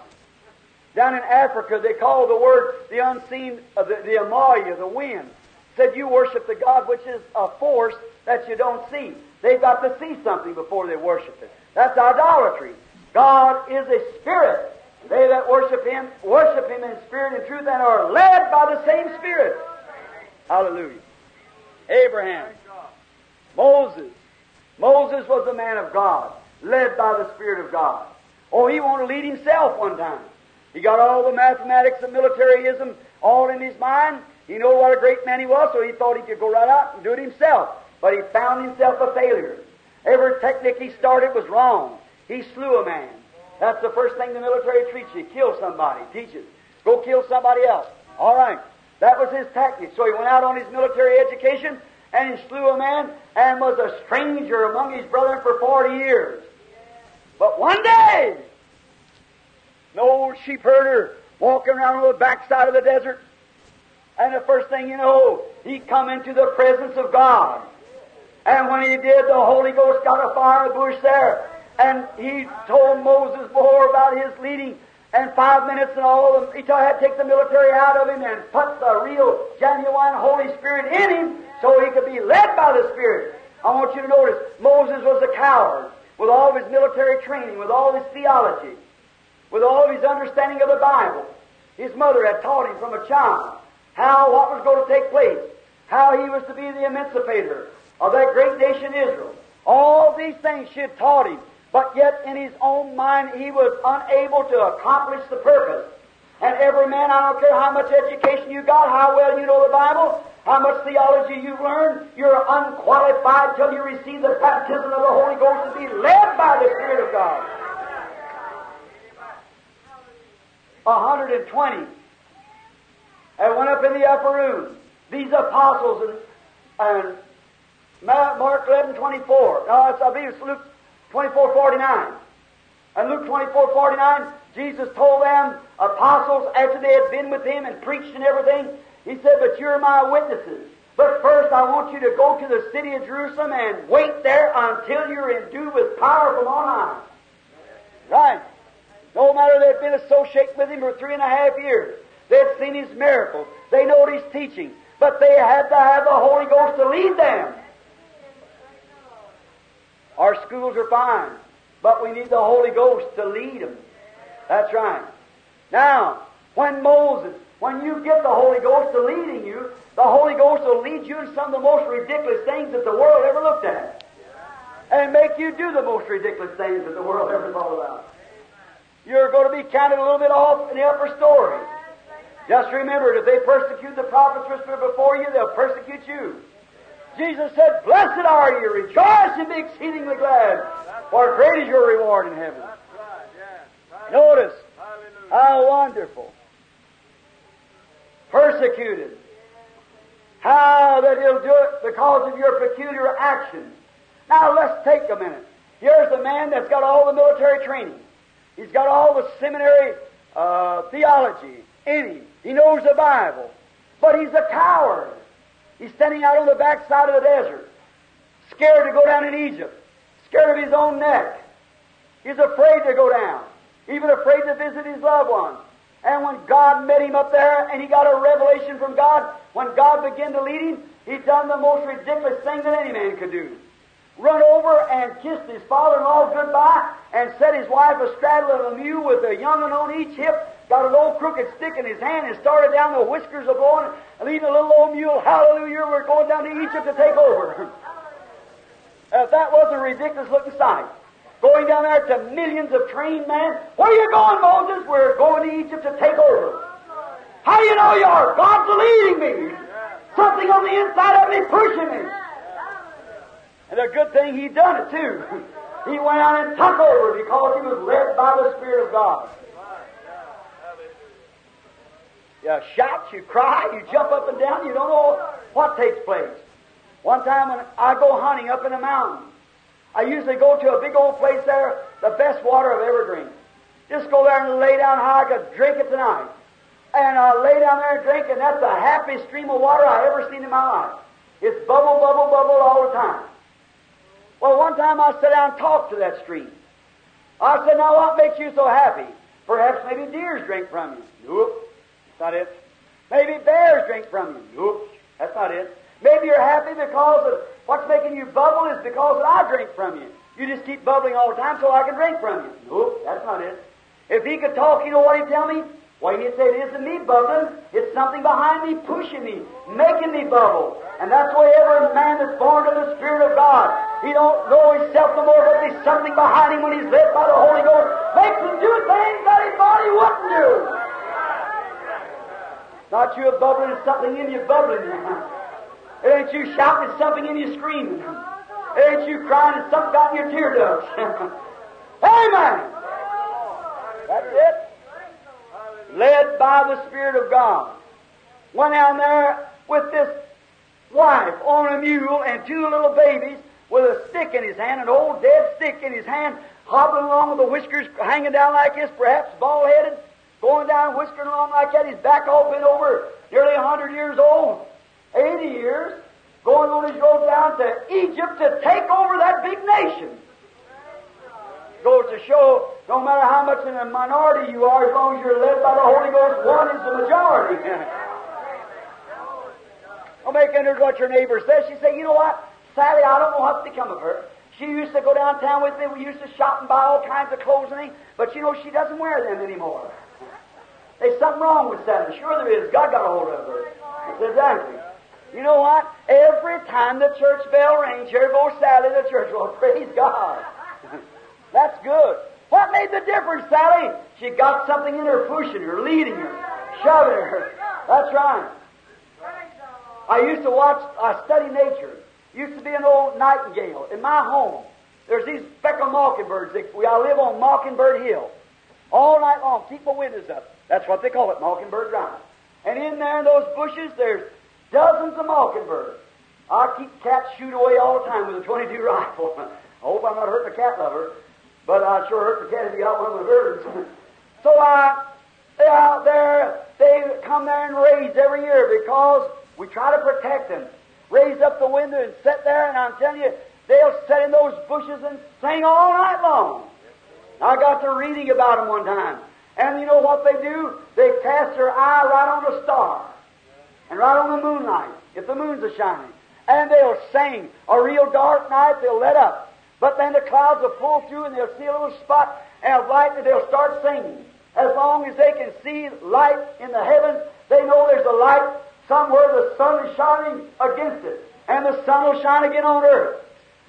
Down in Africa, they call the word the unseen, uh, the, the Amaya, the wind. Said you worship the God which is a force that you don't see. They've got to see something before they worship it. That's idolatry. God is a spirit. They that worship Him, worship Him in spirit and truth and are led by the same Spirit. Hallelujah. Abraham. Moses. Moses was a man of God, led by the Spirit of God. Oh, he wanted to lead himself one time. He got all the mathematics and militaryism all in his mind. He knew what a great man he was, so he thought he could go right out and do it himself. But he found himself a failure. Every technique he started was wrong. He slew a man. That's the first thing the military treats you. Kill somebody. Teach Teaches. Go kill somebody else. All right. That was his tactic. So he went out on his military education and he slew a man and was a stranger among his brethren for 40 years. But one day, an old sheep herder walking around on the backside of the desert, and the first thing you know, he come into the presence of God. And when he did, the Holy Ghost got a fire bush there. And he told Moses before about his leading. And five minutes and all of them, he had to take the military out of him and put the real, genuine Holy Spirit in him so he could be led by the Spirit. I want you to notice, Moses was a coward with all of his military training, with all of his theology, with all of his understanding of the Bible. His mother had taught him from a child how what was going to take place, how he was to be the emancipator of that great nation Israel. All these things she had taught him, but yet in his own mind he was unable to accomplish the purpose. And every man, I don't care how much education you got, how well you know the Bible, how much theology you've learned, you're unqualified till you receive the baptism of the Holy Ghost and be led by the Spirit of God. 120 and went up in the upper room. These apostles and, and Mark 11, 24. No, I believe it's Luke 24, 49. And Luke 24, 49, Jesus told them, apostles, after they had been with him and preached and everything, he said, But you're my witnesses. But first I want you to go to the city of Jerusalem and wait there until you're endued with power from on high. Right. No matter they'd been associated with him for three and a half years. They'd seen his miracles. They know his teaching. But they had to have the Holy Ghost to lead them. Our schools are fine, but we need the Holy Ghost to lead them. That's right. Now, when Moses, when you get the Holy Ghost to leading you, the Holy Ghost will lead you in some of the most ridiculous things that the world ever looked at. And make you do the most ridiculous things that the world ever thought about. You're going to be counted a little bit off in the upper story. Just remember, if they persecute the prophets before you, they'll persecute you. Jesus said, Blessed are you, rejoice and be exceedingly glad, for great is your reward in heaven. Notice how wonderful. Persecuted. How that he'll do it because of your peculiar actions. Now let's take a minute. Here's a man that's got all the military training. He's got all the seminary uh, theology in him. He knows the Bible. But he's a coward. He's standing out on the backside of the desert, scared to go down in Egypt, scared of his own neck. He's afraid to go down, even afraid to visit his loved ones. And when God met him up there and he got a revelation from God, when God began to lead him, he done the most ridiculous thing that any man could do. Run over and kissed his father-in-law goodbye and set his wife astraddle of a mule with a young one on each hip got an old crooked stick in his hand and started down the whiskers of blowing, leading a little old mule, hallelujah, we're going down to Egypt to take over. if that wasn't a ridiculous looking sight, going down there to millions of trained men, where are you going, Moses? We're going to Egypt to take over. How do you know you are? God's leading me. Something on the inside of me pushing me. And a good thing he done it too. He went out and took over because he was led by the Spirit of God. You shout, you cry, you jump up and down, you don't know what takes place. One time when I go hunting up in the mountains, I usually go to a big old place there, the best water I've ever drank. Just go there and lay down how I could drink it tonight. And I lay down there and drink, and that's the happiest stream of water I ever seen in my life. It's bubble, bubble, bubble all the time. Well, one time I sat down and talked to that stream. I said, Now what makes you so happy? Perhaps maybe deers drink from you. Nope. That's not it. Maybe bears drink from you. Nope. That's not it. Maybe you're happy because of what's making you bubble is because that I drink from you. You just keep bubbling all the time so I can drink from you. Nope, that's not it. If he could talk, you know what he'd tell me? Why, he'd say, it isn't me bubbling, it's something behind me pushing me, making me bubble. And that's why every man that's born of the Spirit of God, he don't know himself no more, but there's something behind him when he's led by the Holy Ghost, makes him do things that he thought he wouldn't do. Not you bubbling, something in you bubbling. Ain't you shouting, something in you screaming. Ain't you crying, it's something got in your tear ducts. Amen. That's it. Led by the Spirit of God. Went down there with this wife on a mule and two little babies with a stick in his hand, an old dead stick in his hand, hobbling along with the whiskers hanging down like this, perhaps bald headed going down, whiskering along like that, his back all bent over, nearly a hundred years old, eighty years, going on his road down to Egypt to take over that big nation. Goes to show, no matter how much in a minority you are, as long as you're led by the Holy Ghost, one is the majority. Don't make under what your neighbor says. She say, you know what, Sally, I don't know what's become of her. She used to go downtown with me. We used to shop and buy all kinds of clothes and things. But you know, she doesn't wear them anymore. There's something wrong with Sally. Sure there is. God got a hold of her. Exactly. You know what? Every time the church bell rings, here goes Sally to church. Well, praise God. That's good. What made the difference, Sally? She got something in her pushing her, leading her, shoving her. That's right. I used to watch, I study nature. Used to be an old nightingale in my home. There's these speckled mockingbirds. They, we, I live on Mockingbird Hill. All night long, keep my windows up. That's what they call it, Mockingbird Drive. And in there in those bushes, there's dozens of mockingbirds. I keep cats shoot away all the time with a 22 rifle. I hope I'm not hurting a cat lover, but I sure hurt the cat if you got one of the birds. so I, they're out there, they come there and raise every year because we try to protect them. Raise up the window and sit there, and I'm telling you, they'll sit in those bushes and sing all night long. I got to reading about them one time. And you know what they do? They cast their eye right on the star and right on the moonlight, if the moon's a shining. And they'll sing. A real dark night, they'll let up. But then the clouds will pull through and they'll see a little spot of light and they'll start singing. As long as they can see light in the heavens, they know there's a light somewhere the sun is shining against it. And the sun will shine again on earth.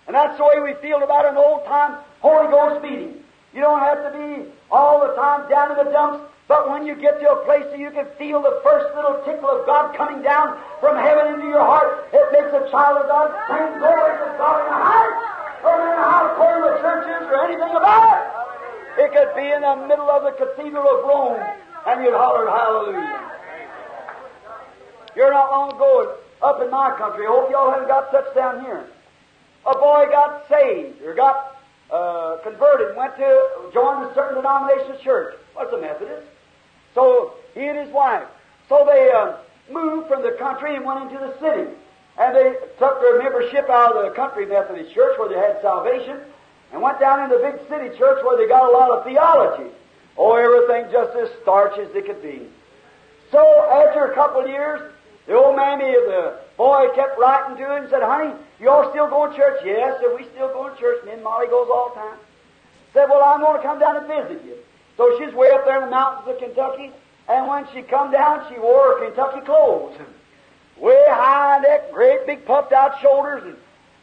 And that's the way we feel about an old time Holy Ghost meeting. You don't have to be all the time down in the dumps, but when you get to a place that you can feel the first little tickle of God coming down from heaven into your heart, it makes a child of God sing glory to God in the heart. No matter how cold the church is or anything about it. It could be in the middle of the Cathedral of Rome, and you'd holler hallelujah. You're not long ago up in my country. I hope y'all haven't got such down here. A boy got saved or got uh, converted, went to join a certain denomination church. What's a Methodist? So he and his wife. So they uh, moved from the country and went into the city. And they took their membership out of the country Methodist church where they had salvation and went down into the big city church where they got a lot of theology. Oh, everything just as starch as it could be. So after a couple of years, the old mammy of the boy kept writing to him and said, Honey, you all still going to church? Yes, said, we still going to church. Me and Molly goes all the time. Said, Well, I'm going to come down and visit you. So she's way up there in the mountains of Kentucky, and when she come down, she wore her Kentucky clothes. Way high neck, great big puffed out shoulders, and,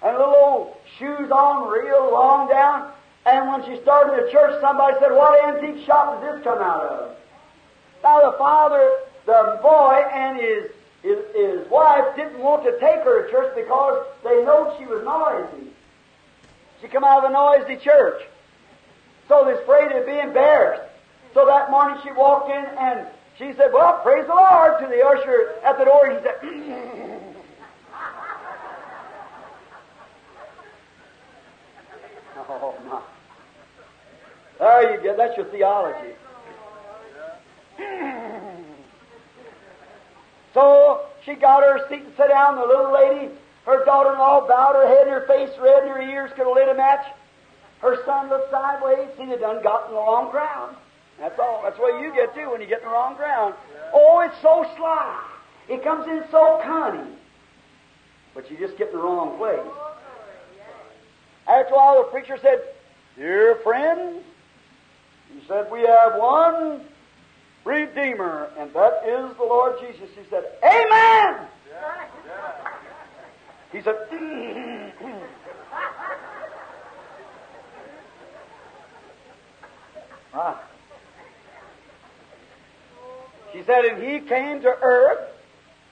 and little old shoes on real long down. And when she started the church, somebody said, What antique shop does this come out of? Now the father, the boy, and his his, his wife didn't want to take her to church because they know she was noisy. She come out of a noisy church. So they're afraid to be embarrassed. So that morning she walked in and she said, Well, praise the Lord to the usher at the door. He said, Oh, my. There you go. That's your theology. So she got her seat and sat down. The little lady, her daughter-in-law, bowed her head and her face red and her ears could have lit a match. Her son looked sideways. See, they done got in the wrong crowd. That's all. That's what you get too when you get in the wrong crowd. Oh, it's so sly. It comes in so cunning. But you just get in the wrong place. After a while, the preacher said, Dear friends, he said, we have one Redeemer, and that is the Lord Jesus. He said, Amen! He said, ah. She said, and he came to earth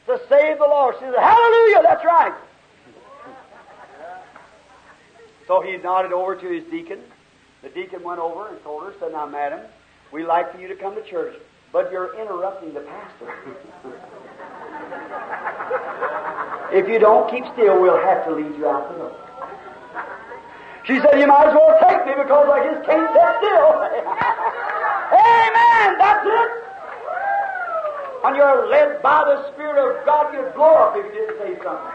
to save the lost. She said, Hallelujah, that's right. So he nodded over to his deacon. The deacon went over and told her, said, Now, madam, we'd like for you to come to church, but you're interrupting the pastor. if you don't keep still, we'll have to lead you out the door. She said, You might as well take me because I just can't sit still. Amen! That's it! When you're led by the Spirit of God, you'd blow up if you didn't say something.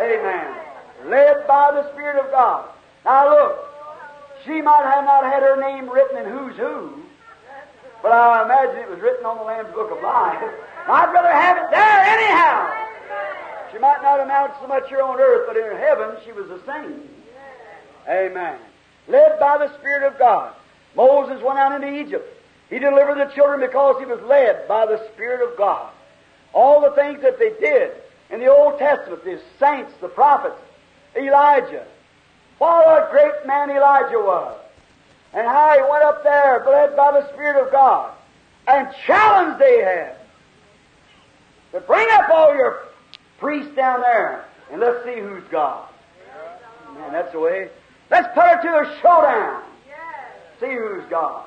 Amen. Led by the Spirit of God. Now look, she might have not had her name written in Who's Who, but I imagine it was written on the Lamb's Book of Life. I'd rather have it there anyhow. She might not amount so much here on earth, but in heaven she was the same. Amen. Led by the Spirit of God. Moses went out into Egypt. He delivered the children because he was led by the Spirit of God. All the things that they did in the Old Testament, the saints, the prophets, Elijah. What a great man Elijah was. And how he went up there, led by the Spirit of God, and challenged Ahab to bring up all your priests down there, and let's see who's God. Man, that's the way. Let's put it to a showdown. See who's God.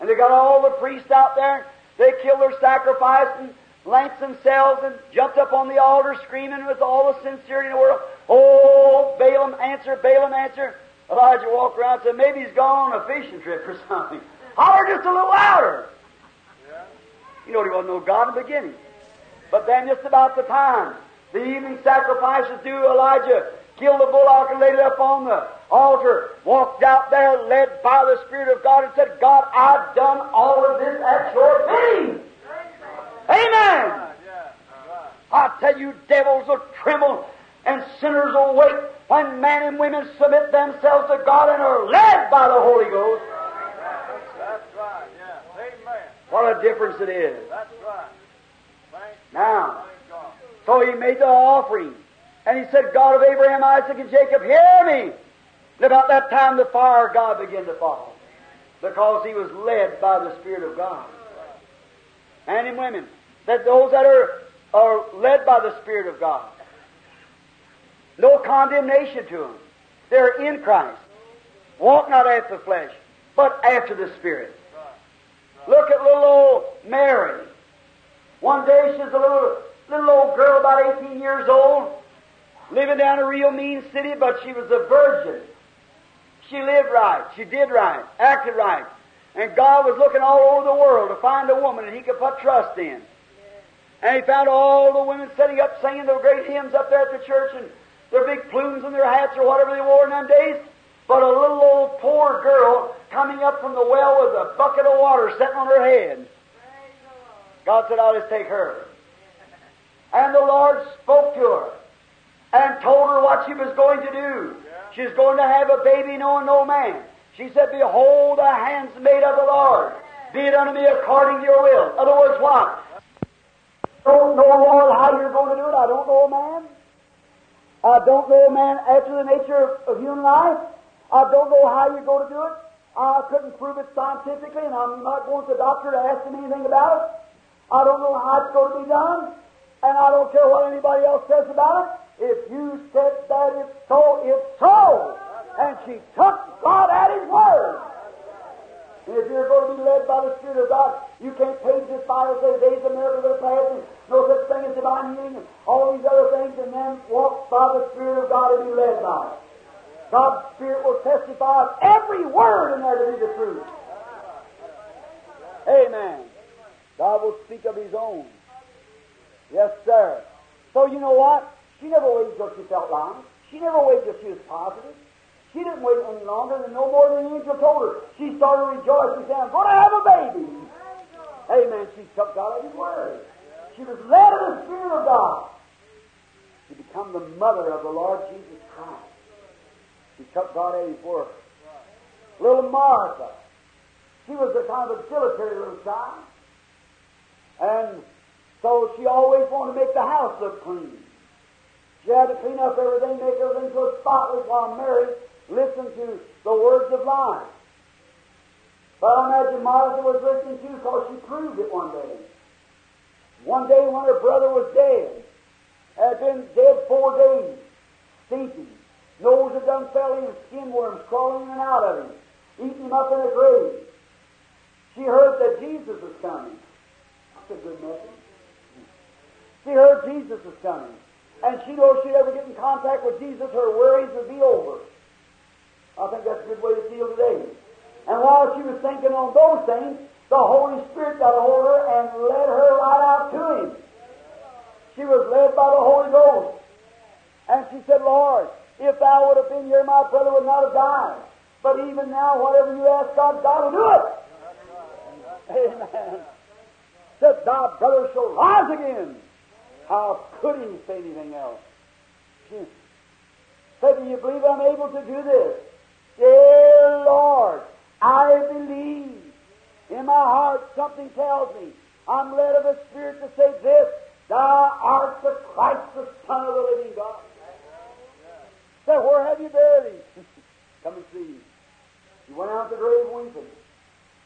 And they got all the priests out there. They killed their sacrifice and lanced themselves and jumped up on the altar screaming with all the sincerity in the world. Oh, Balaam answer, Balaam answer. Elijah walked around and said, maybe he's gone on a fishing trip or something. Holler just a little louder. You know, he wasn't no God in the beginning. But then just about the time the evening sacrifices due, Elijah killed the bullock and laid it up on the altar, walked out there led by the Spirit of God and said, God, I've done all of this at your bidding. Amen. I tell you, devils will tremble and sinners will wake when men and women submit themselves to God and are led by the Holy Ghost. That's right, yeah. Amen. What a difference it is. That's right. Thank, Now, so he made the offering. And he said, God of Abraham, Isaac, and Jacob, hear me. And about that time, the fire of God began to fall. Because he was led by the Spirit of God. Men and women, that those that are, are led by the Spirit of God, no condemnation to them. They're in Christ. Walk not after the flesh, but after the Spirit. Look at little old Mary. One day she's a little, little old girl about 18 years old, living down a real mean city, but she was a virgin. She lived right. She did right. Acted right. And God was looking all over the world to find a woman that He could put trust in. And He found all the women sitting up singing their great hymns up there at the church and their big plumes and their hats or whatever they wore in them days. But a little old poor girl coming up from the well with a bucket of water sitting on her head. God said, I'll just take her. And the Lord spoke to her and told her what she was going to do. She was going to have a baby knowing no man. She said, Behold, the hands made of the Lord. Be it unto me according to your will. In other words, what? Don't know, Lord, how you're going to do it. I don't know man. I don't know man after the nature of human life. I don't know how you're going to do it. Uh, I couldn't prove it scientifically, and I'm not going to the doctor to ask him anything about it. I don't know how it's going to be done, and I don't care what anybody else says about it. If you said that it's so, it's so. And she took God at His word. And if you're going to be led by the Spirit of God, you can't page this Bible say days of miracles are past and no such thing as divine healing and all these other things and then walk by the Spirit of God and be led by it. God's Spirit will testify of every word in there to be the truth. Amen. God will speak of His own. Yes, sir. So you know what? She never waited till she felt lying. She never waited till she was positive. She didn't wait any longer than no more than the angel told her. She started rejoicing, saying, I'm going to have a baby. Amen. She took God at His word. She was led of the Spirit of God to become the mother of the Lord Jesus Christ. She took God at His word. Little Martha, she was a kind of a little child. And so she always wanted to make the house look clean. She had to clean up everything, make everything so spotless while Mary listened to the words of life. But I imagine Martha was listening too because she proved it one day. One day when her brother was dead, had been dead four days, stinking. Nose had done fell in, skin worms crawling in and out of him, eating him up in a grave. She heard that Jesus was coming. That's a good message. She heard Jesus was coming. And she knows she'd ever get in contact with Jesus, her worries would be over. I think that's a good way to feel today. And while she was thinking on those things, the Holy Spirit got a hold of her and led her right out to Him. She was led by the Holy Ghost. And she said, Lord, if thou would have been here, my brother would not have died. But even now, whatever you ask God, God will do it. Amen. Said, thy brother shall rise again. How could he say anything else? She said, Do you believe I'm able to do this? Dear Lord, I believe In my heart, something tells me I'm led of the Spirit to say this Thou art the Christ, the Son of the living God. Say, where have you buried him? Come and see. He went out the grave weeping.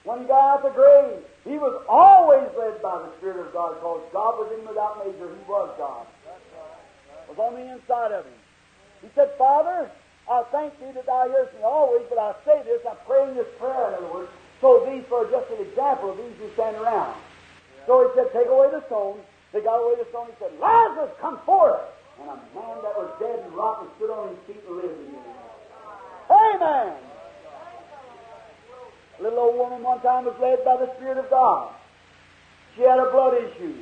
When he got out the grave, he was always led by the Spirit of God because God was in without measure. He was God. Was on the inside of him. He said, Father, I thank thee that thou hearest me always, but I say this, I'm praying this prayer, in other words, so these are just an example of these who stand around. So he said, Take away the stone. They got away the stone. He said, Lazarus, come forth. And a man that was dead and rotten stood on his feet and lived again. Amen. A little old woman one time was led by the Spirit of God. She had a blood issue.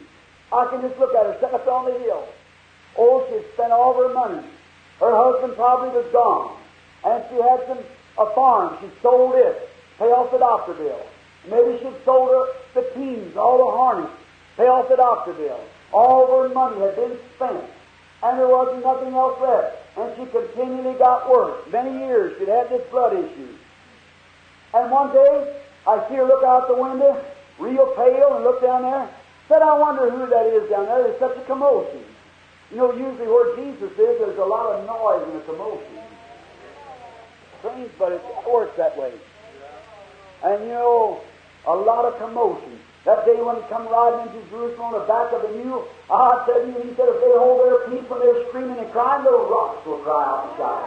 I can just look at her sitting up on the hill. Oh, she spent all her money. Her husband probably was gone. And she had some a farm. She sold it, pay off the doctor bill. Maybe she'd sold her the teams, all the harness, pay off the doctor bill. All her money had been spent, and there wasn't nothing else left. And she continually got worse. Many years she'd had this blood issue. And one day, I see her look out the window, real pale, and look down there. Said, I wonder who that is down there. There's such a commotion. You know, usually where Jesus is, there's a lot of noise and a commotion. Strange, but it works that way. And you know, a lot of commotion. That day when he come riding into Jerusalem on the back of the mule, I tell you, he said if they hold their peace when they're screaming and crying, little rocks will cry out and shout.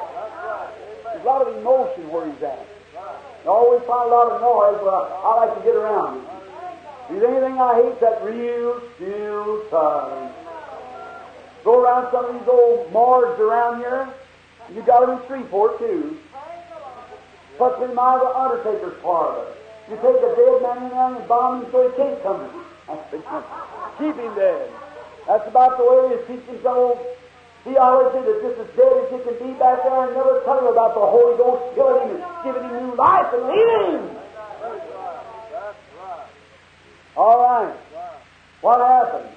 There's a lot of emotion where he's at. I always find a lot of noise, but I, like to get around it. If anything I hate, that real still silence. Go around some of these old morgues around here. You got them in Shreveport too. But miles of undertaker's parlor. You take a dead man in there and bomb him so he can't come. Keep him dead. That's about the way he's teaching some old theology that just as dead as he can be back there and never tell him about the Holy Ghost filling him and giving him new life and leading him. That's right. That's. All. Right. What happened?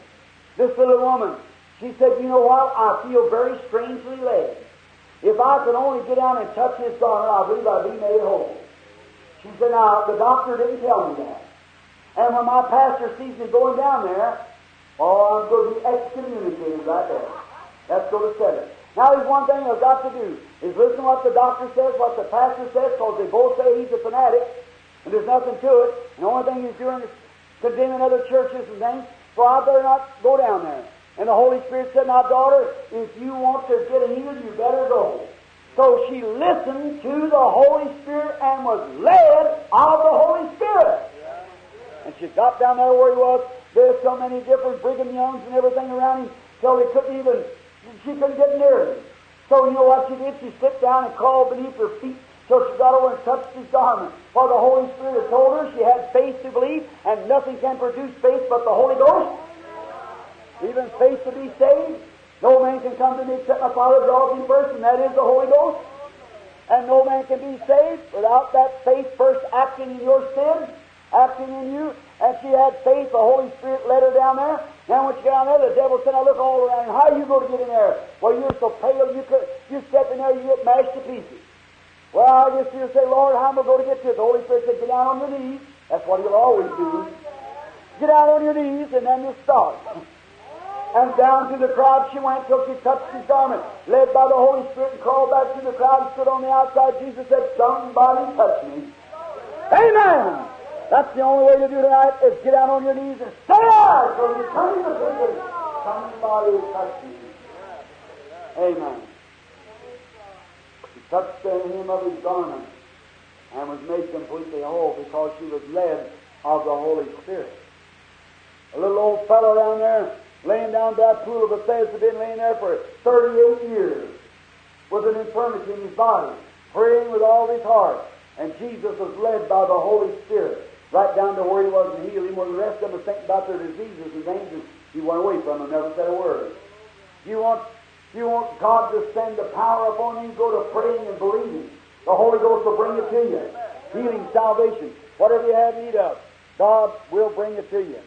This little woman, she said, You know what? I feel very strangely led. If I could only get down and touch his garment, I believe I'd be made whole. She said, Now, the doctor didn't tell me that. And when my pastor sees me going down there, oh, I'm going to be excommunicated right there. Let's go to seven. Now, there's one thing I've got to do is listen to what the doctor says, what the pastor says, because they both say he's a fanatic, and there's nothing to it. And the only thing he's doing is condemning other churches and things. So I better not go down there. And the Holy Spirit said, Now, daughter, if you want to get healed, you better go. So she listened to the Holy Spirit and was led of the Holy Spirit. And she got down there where he was. There's so many different Brigham Youngs and everything around him, so he couldn't even, she couldn't get near him. So you know what she did? She slipped down and crawled beneath her feet till she got over and touched his garment. For the Holy Spirit had told her she had faith to believe, and nothing can produce faith but the Holy Ghost. Even faith to be saved. No man can come to me except my Father draws him first, and that is the Holy Ghost. And no man can be saved without that faith first acting in your sin, acting in you. And she had faith, the Holy Spirit led her down there. Now when she got down there, the devil said, I look all around, how are you going to get in there? Well, you're so pale, you could, you step in there, you get mashed to pieces. Well, I just you say, Lord, how am I going to get to it? The Holy Spirit said, get down on your knees. That's what he'll always do. Get down on your knees, and then you'll start. And down through the crowd she went till she touched his garment, led by the Holy Spirit, and crawled back through the crowd and stood on the outside. Jesus said, Somebody touch me. Amen. That's the only way to do tonight is get down on your knees and stay there. So you come to the prison. Somebody touch me. Amen. She touched the hem of his garment and was made completely whole because she was led of the Holy Spirit. A little old fellow down there laying down by that pool of Bethesda, been laying there for 38 years with an infirmity in his body, praying with all his heart. And Jesus was led by the Holy Spirit right down to where he was and healed him, where the rest of them was thinking about their diseases and and he went away from them, never said a word. You want, you want God to send the power upon you, go to praying and believing. The Holy Ghost will bring it to you. Healing, salvation, whatever you have need of, God will bring it to you.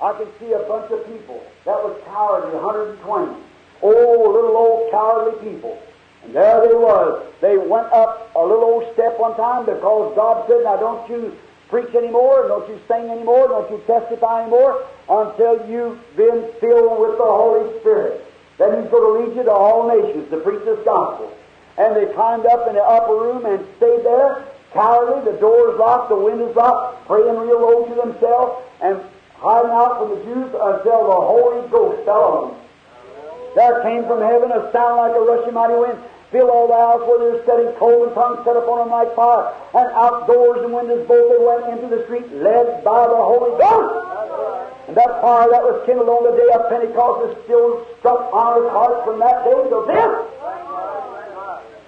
I can see a bunch of people that was cowardly, 120. Oh, little old cowardly people. And there they was. They went up a little old step one time because God said, now don't you preach anymore, don't you sing anymore, don't you testify anymore until you've been filled with the Holy Spirit. Then He's going to lead you to all nations to preach this gospel. And they climbed up in the upper room and stayed there, cowardly, the doors locked, the windows locked, praying real low to themselves, and hiding out from the Jews until the Holy Ghost fell on them. There came from heaven a sound like a rushing mighty wind, filled all the house where they were sitting, cold and tongues set upon them like fire, and outdoors and windows both they went into the street, led by the Holy Ghost. And that fire that was kindled on the day of Pentecost is still struck on our hearts from that day to this.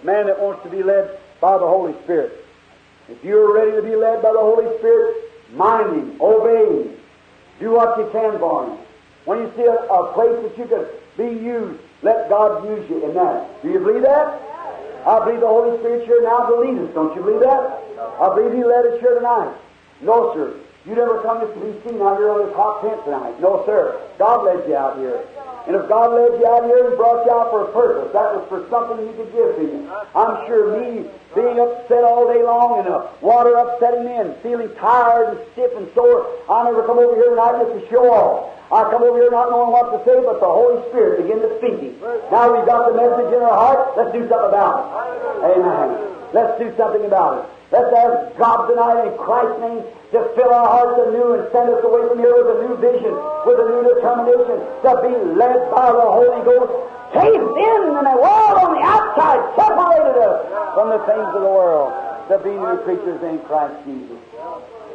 Man that wants to be led by the Holy Spirit. If you're ready to be led by the Holy Spirit, mind Him, obey Him, do what you can for Him. When you see a, a place that you could be used, let God use you in that. Do you believe that? I believe the Holy Spirit's here now to lead us. Don't you believe that? I believe He led us here tonight. No, sir. You never come to be seen out here on this hot tent tonight. No, sir. God led you out here. And if God led you out here, He brought you out for a purpose. That was for something He could give to you. I'm sure me being upset all day long and the water upsetting me and feeling tired and stiff and sore, I never come over here tonight just to show off. I come over here not knowing what to say, but the Holy Spirit began to speak. Now we've got the message in our heart, let's do something about it. Amen. Let's do something about it. Let's ask God tonight in Christ's name to fill our hearts anew and send us away from here with a new vision, with a new determination to be led by the Holy Ghost. Caved in and the world on the outside separated us from the things of the world to be new creatures in Christ Jesus.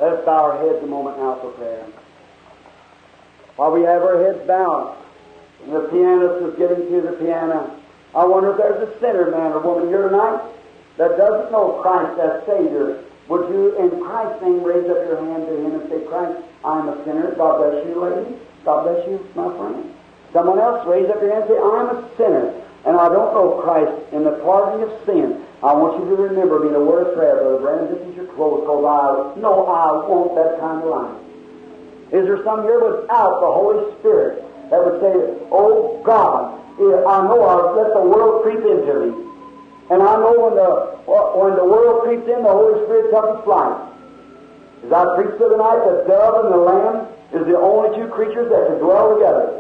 Let us bow our heads a moment now for prayer. While we have our heads bowed, and the pianist is getting to the piano, I wonder if there's a sinner man or woman here tonight that doesn't know Christ as Savior, would you, in Christ's name, raise up your hand to Him and say, Christ, I'm a sinner. God bless you, lady. God bless you, my friend. Someone else, raise up your hand and say, I'm a sinner, and I don't know Christ in the pardoning of sin. I want you to remember me in a word of prayer, Brother Branham. This is your clothes, because I know I want that kind of life. Is there some here without the Holy Spirit that would say, Oh God, I know I've let the world creep into me. And I know when the uh, when the world creeps in, the Holy Spirit its flight. As I preached the night, the dove and the lamb is the only two creatures that can dwell together.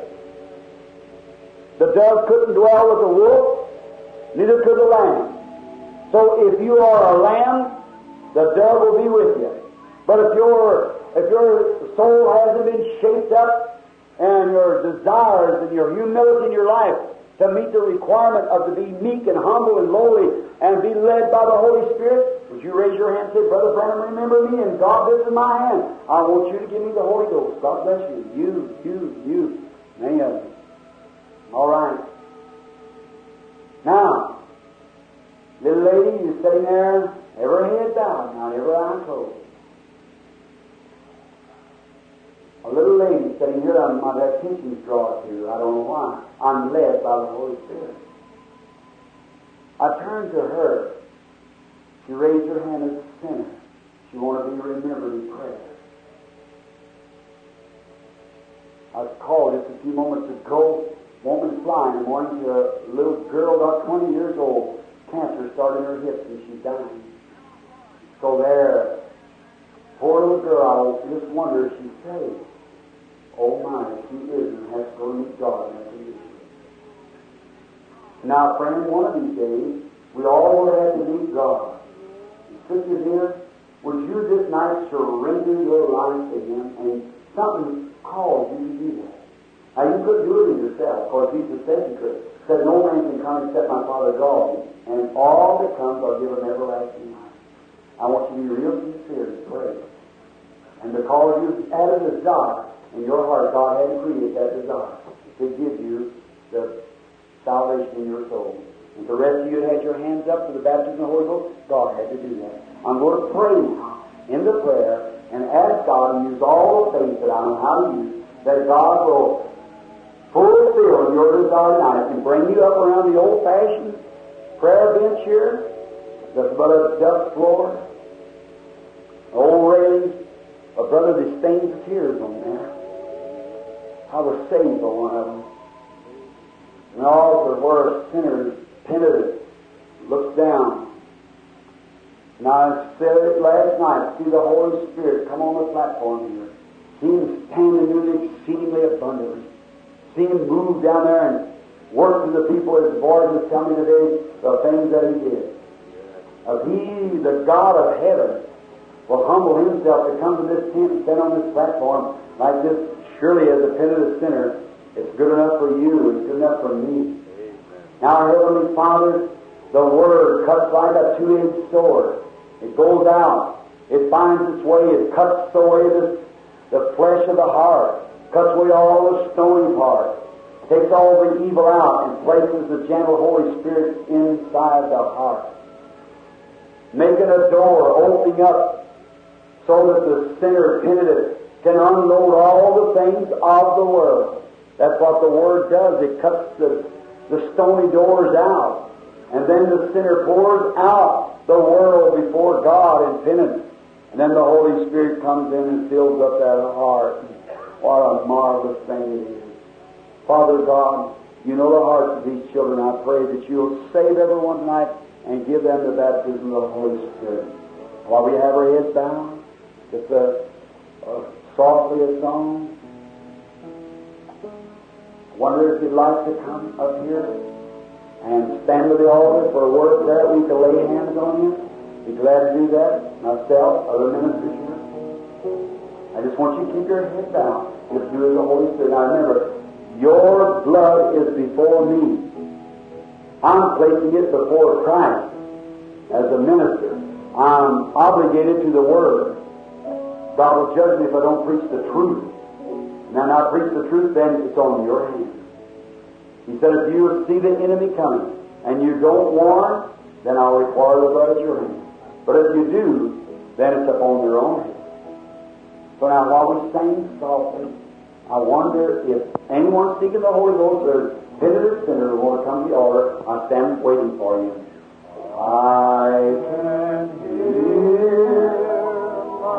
The dove couldn't dwell with the wolf, neither could the lamb. So if you are a lamb, the dove will be with you. But if your if your soul hasn't been shaped up and your desires and your humility in your life to meet the requirement of to be meek and humble and lowly and be led by the Holy Spirit, would you raise your hand and say, Brother Branham, remember me, and God, this is my hand. I want you to give me the Holy Ghost. God bless you. You, you, you. Many of you. All right. Now, little lady, you're sitting there, every head bowed, now every eye closed. A little lady sitting here, I'm, my attention's drawn to. I don't know why. I'm led by the Holy Spirit. I turned to her. She raised her hand as a sinner. She wanted to remember in prayer. I was called just a few moments ago. Woman flying in morning to a little girl about 20 years old. Cancer started in her hips and she's dying. So there, poor little girl, I just wonder if she's saved. Oh my, she is and has go to God that condition. Now, friend, one of these days, we all will have to meet God. Sisters here, would you this night surrender your life to Him and something calls you to do that? Now, you couldn't do it yourself, because Jesus said you could. Said, no man can come except my Father him, and all that comes I'll give everlasting life. I want you to be real sincere to pray. And because you've had a desire in your heart, God had created that desire to give you the salvation in your soul. And the rest of you had your hands up for the baptism of the Holy Ghost, God had to do that. I'm going to pray in the prayer and ask God to use all the things that I know how to use, that God will fulfill your desire tonight and bring you up around the old-fashioned prayer bench here, the a dust floor, old railings. A brother, that stains of tears on there. I was saved by one of them. And all the a sinners, penitent looked down. And I said it last night, see the Holy Spirit come on the platform here. See Him stand and do it exceedingly abundantly. See Him move down there and work through the people as boys was me today, the things that He did. If He, the God of heaven, will humble Himself to come to this tent and stand on this platform like this, surely as a penitent sinner, it's good enough for you, it's good enough for me. Now, our Heavenly Father, the Word cuts like a two-edged sword. It goes out. It finds its way. It cuts away the, the flesh of the heart. Cuts away all the stony part. Takes all the evil out and places the gentle Holy Spirit inside the heart. Making a door, opening up so that the sinner penitent can unload all the things of the world. That's what the Word does. It cuts the, the stony doors out. And then the sinner pours out the world before God in penance. And then the Holy Spirit comes in and fills up that heart. What a marvelous thing it is. Father God, you know the hearts of these children. I pray that you'll save everyone tonight and give them the baptism of the Holy Spirit. While we have our heads bowed, just a, a softly a song. I wonder if you'd like to come up here and stand with the altar for a word there. We can lay hands on you. Be glad to do that. Myself, other ministers here. I just want you to keep your head down. Just do as the Holy Spirit. Now remember, your blood is before me. I'm placing it before Christ as a minister. I'm obligated to the Word. God will judge me if I don't preach the truth. Now, I preach the truth, then it's on your hands. He said, if you see the enemy coming and you don't warn, then I'll require the blood of your hands. But if you do, then it's upon your own hands. So now, while we sing softly, I wonder if anyone seeking the Holy Ghost or visitor sinner will come to the altar. I stand waiting for you. I can hear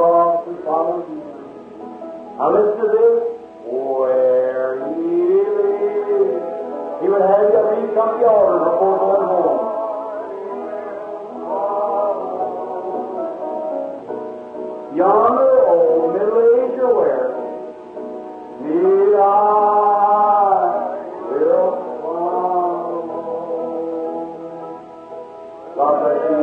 Take the cross and follow him. Now listen to this. Where he lives, he would have you to come to the altar before going home. Yonder old middle-aged where me I will follow. God bless you,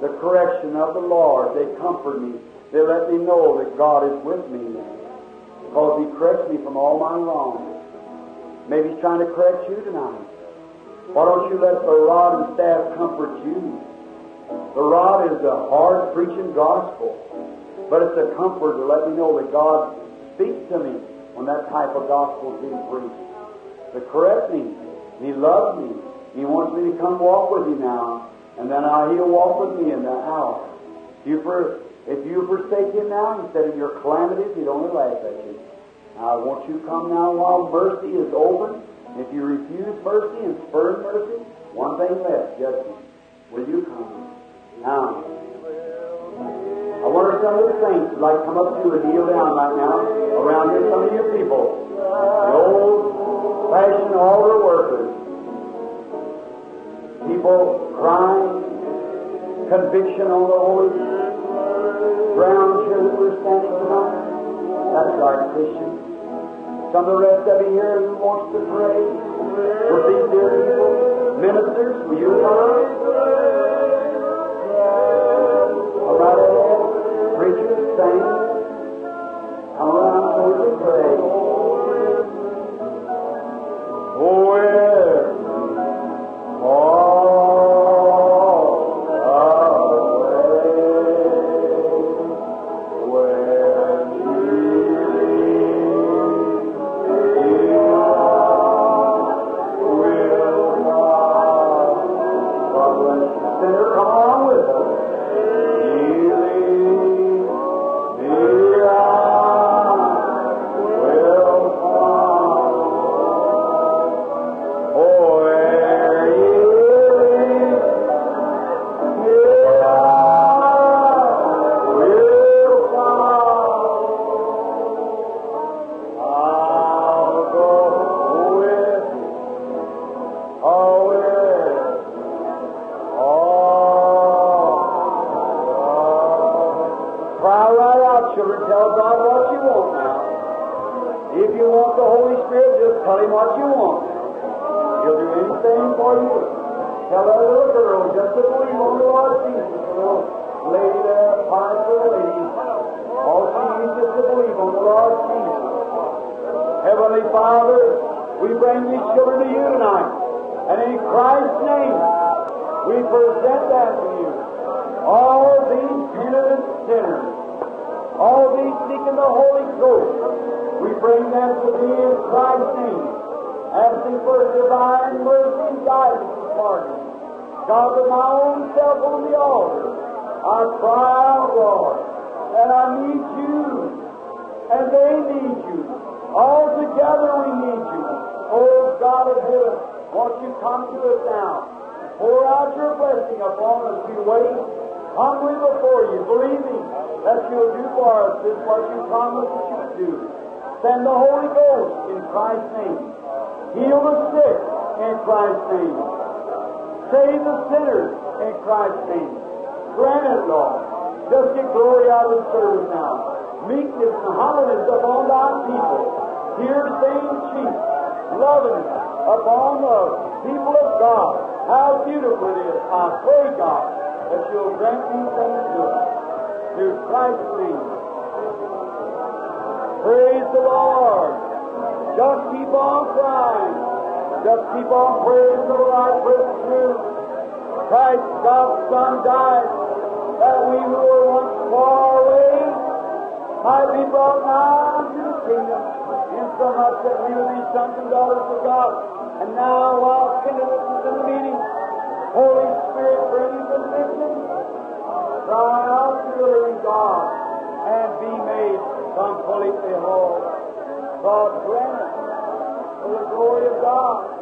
The correction of the Lord, they comfort me. They let me know that God is with me because He corrects me from all my wrongs. Maybe He's trying to correct you tonight. Why don't you let the rod and staff comfort you? The rod is the hard preaching gospel, but it's a comfort to let me know that God speaks to me when that type of gospel is being preached. To correct me. He loves me. He wants me to come walk with Him now, and then uh, He'll walk with me in that hour. You for, if you forsake Him now, instead of your calamities, He'd only laugh at you. Now, won't you come now while mercy is open? If you refuse mercy and spurn mercy, one thing left, judgment. Will you come? Now, I wonder if some of the saints would like to come up to you and kneel down right now around here. Some of you people, the old fashioned altar workers, people crying, conviction on the holy ground here that we're standing tonight. That's our Christian. Some of the rest of you here who wants to pray with these dear people, ministers, will you come? All right. Preachers, saints, come around so we pray. Tell Him what you want. He'll do anything for you. Tell that little girl just to believe on the Lord Jesus. The little lady there, powerful lady. All she needs is to believe on the Lord Jesus. Heavenly Father, we bring these children to you tonight. And in Christ's name, we present them to you. All these penitent sinners, all these seeking the Holy Ghost, we bring them to thee in Christ's name, asking for divine mercy and guidance and pardon. God, with my own self on the altar, I cry out, Lord, and I need you, and they need you. All together we need you. Oh, God of heaven, won't you come to us now? Pour out your blessing upon us. We wait humbly before you, believing that you'll do for us just what you promised that you would do. Send the Holy Ghost in Christ's name. Heal the sick in Christ's name. Save the sinners in Christ's name. Grant it, Lord. Just get glory out of the service now. Meekness and humbleness upon thy people. Here saying chief, loving upon the people of God. How beautiful it is. I pray, God, that you'll grant these things to us. Through Christ's name. Praise the Lord. Just keep on crying. Just keep on praying till the light breaks through. Christ, God's Son, died that we who were once far away might be brought nigh unto the kingdom, insomuch that we would be sons and daughters of God. And now, while Pentecost is in the meeting, Holy Spirit brings conviction. Cry out to the living God and be made completely whole. God it for the glory of God.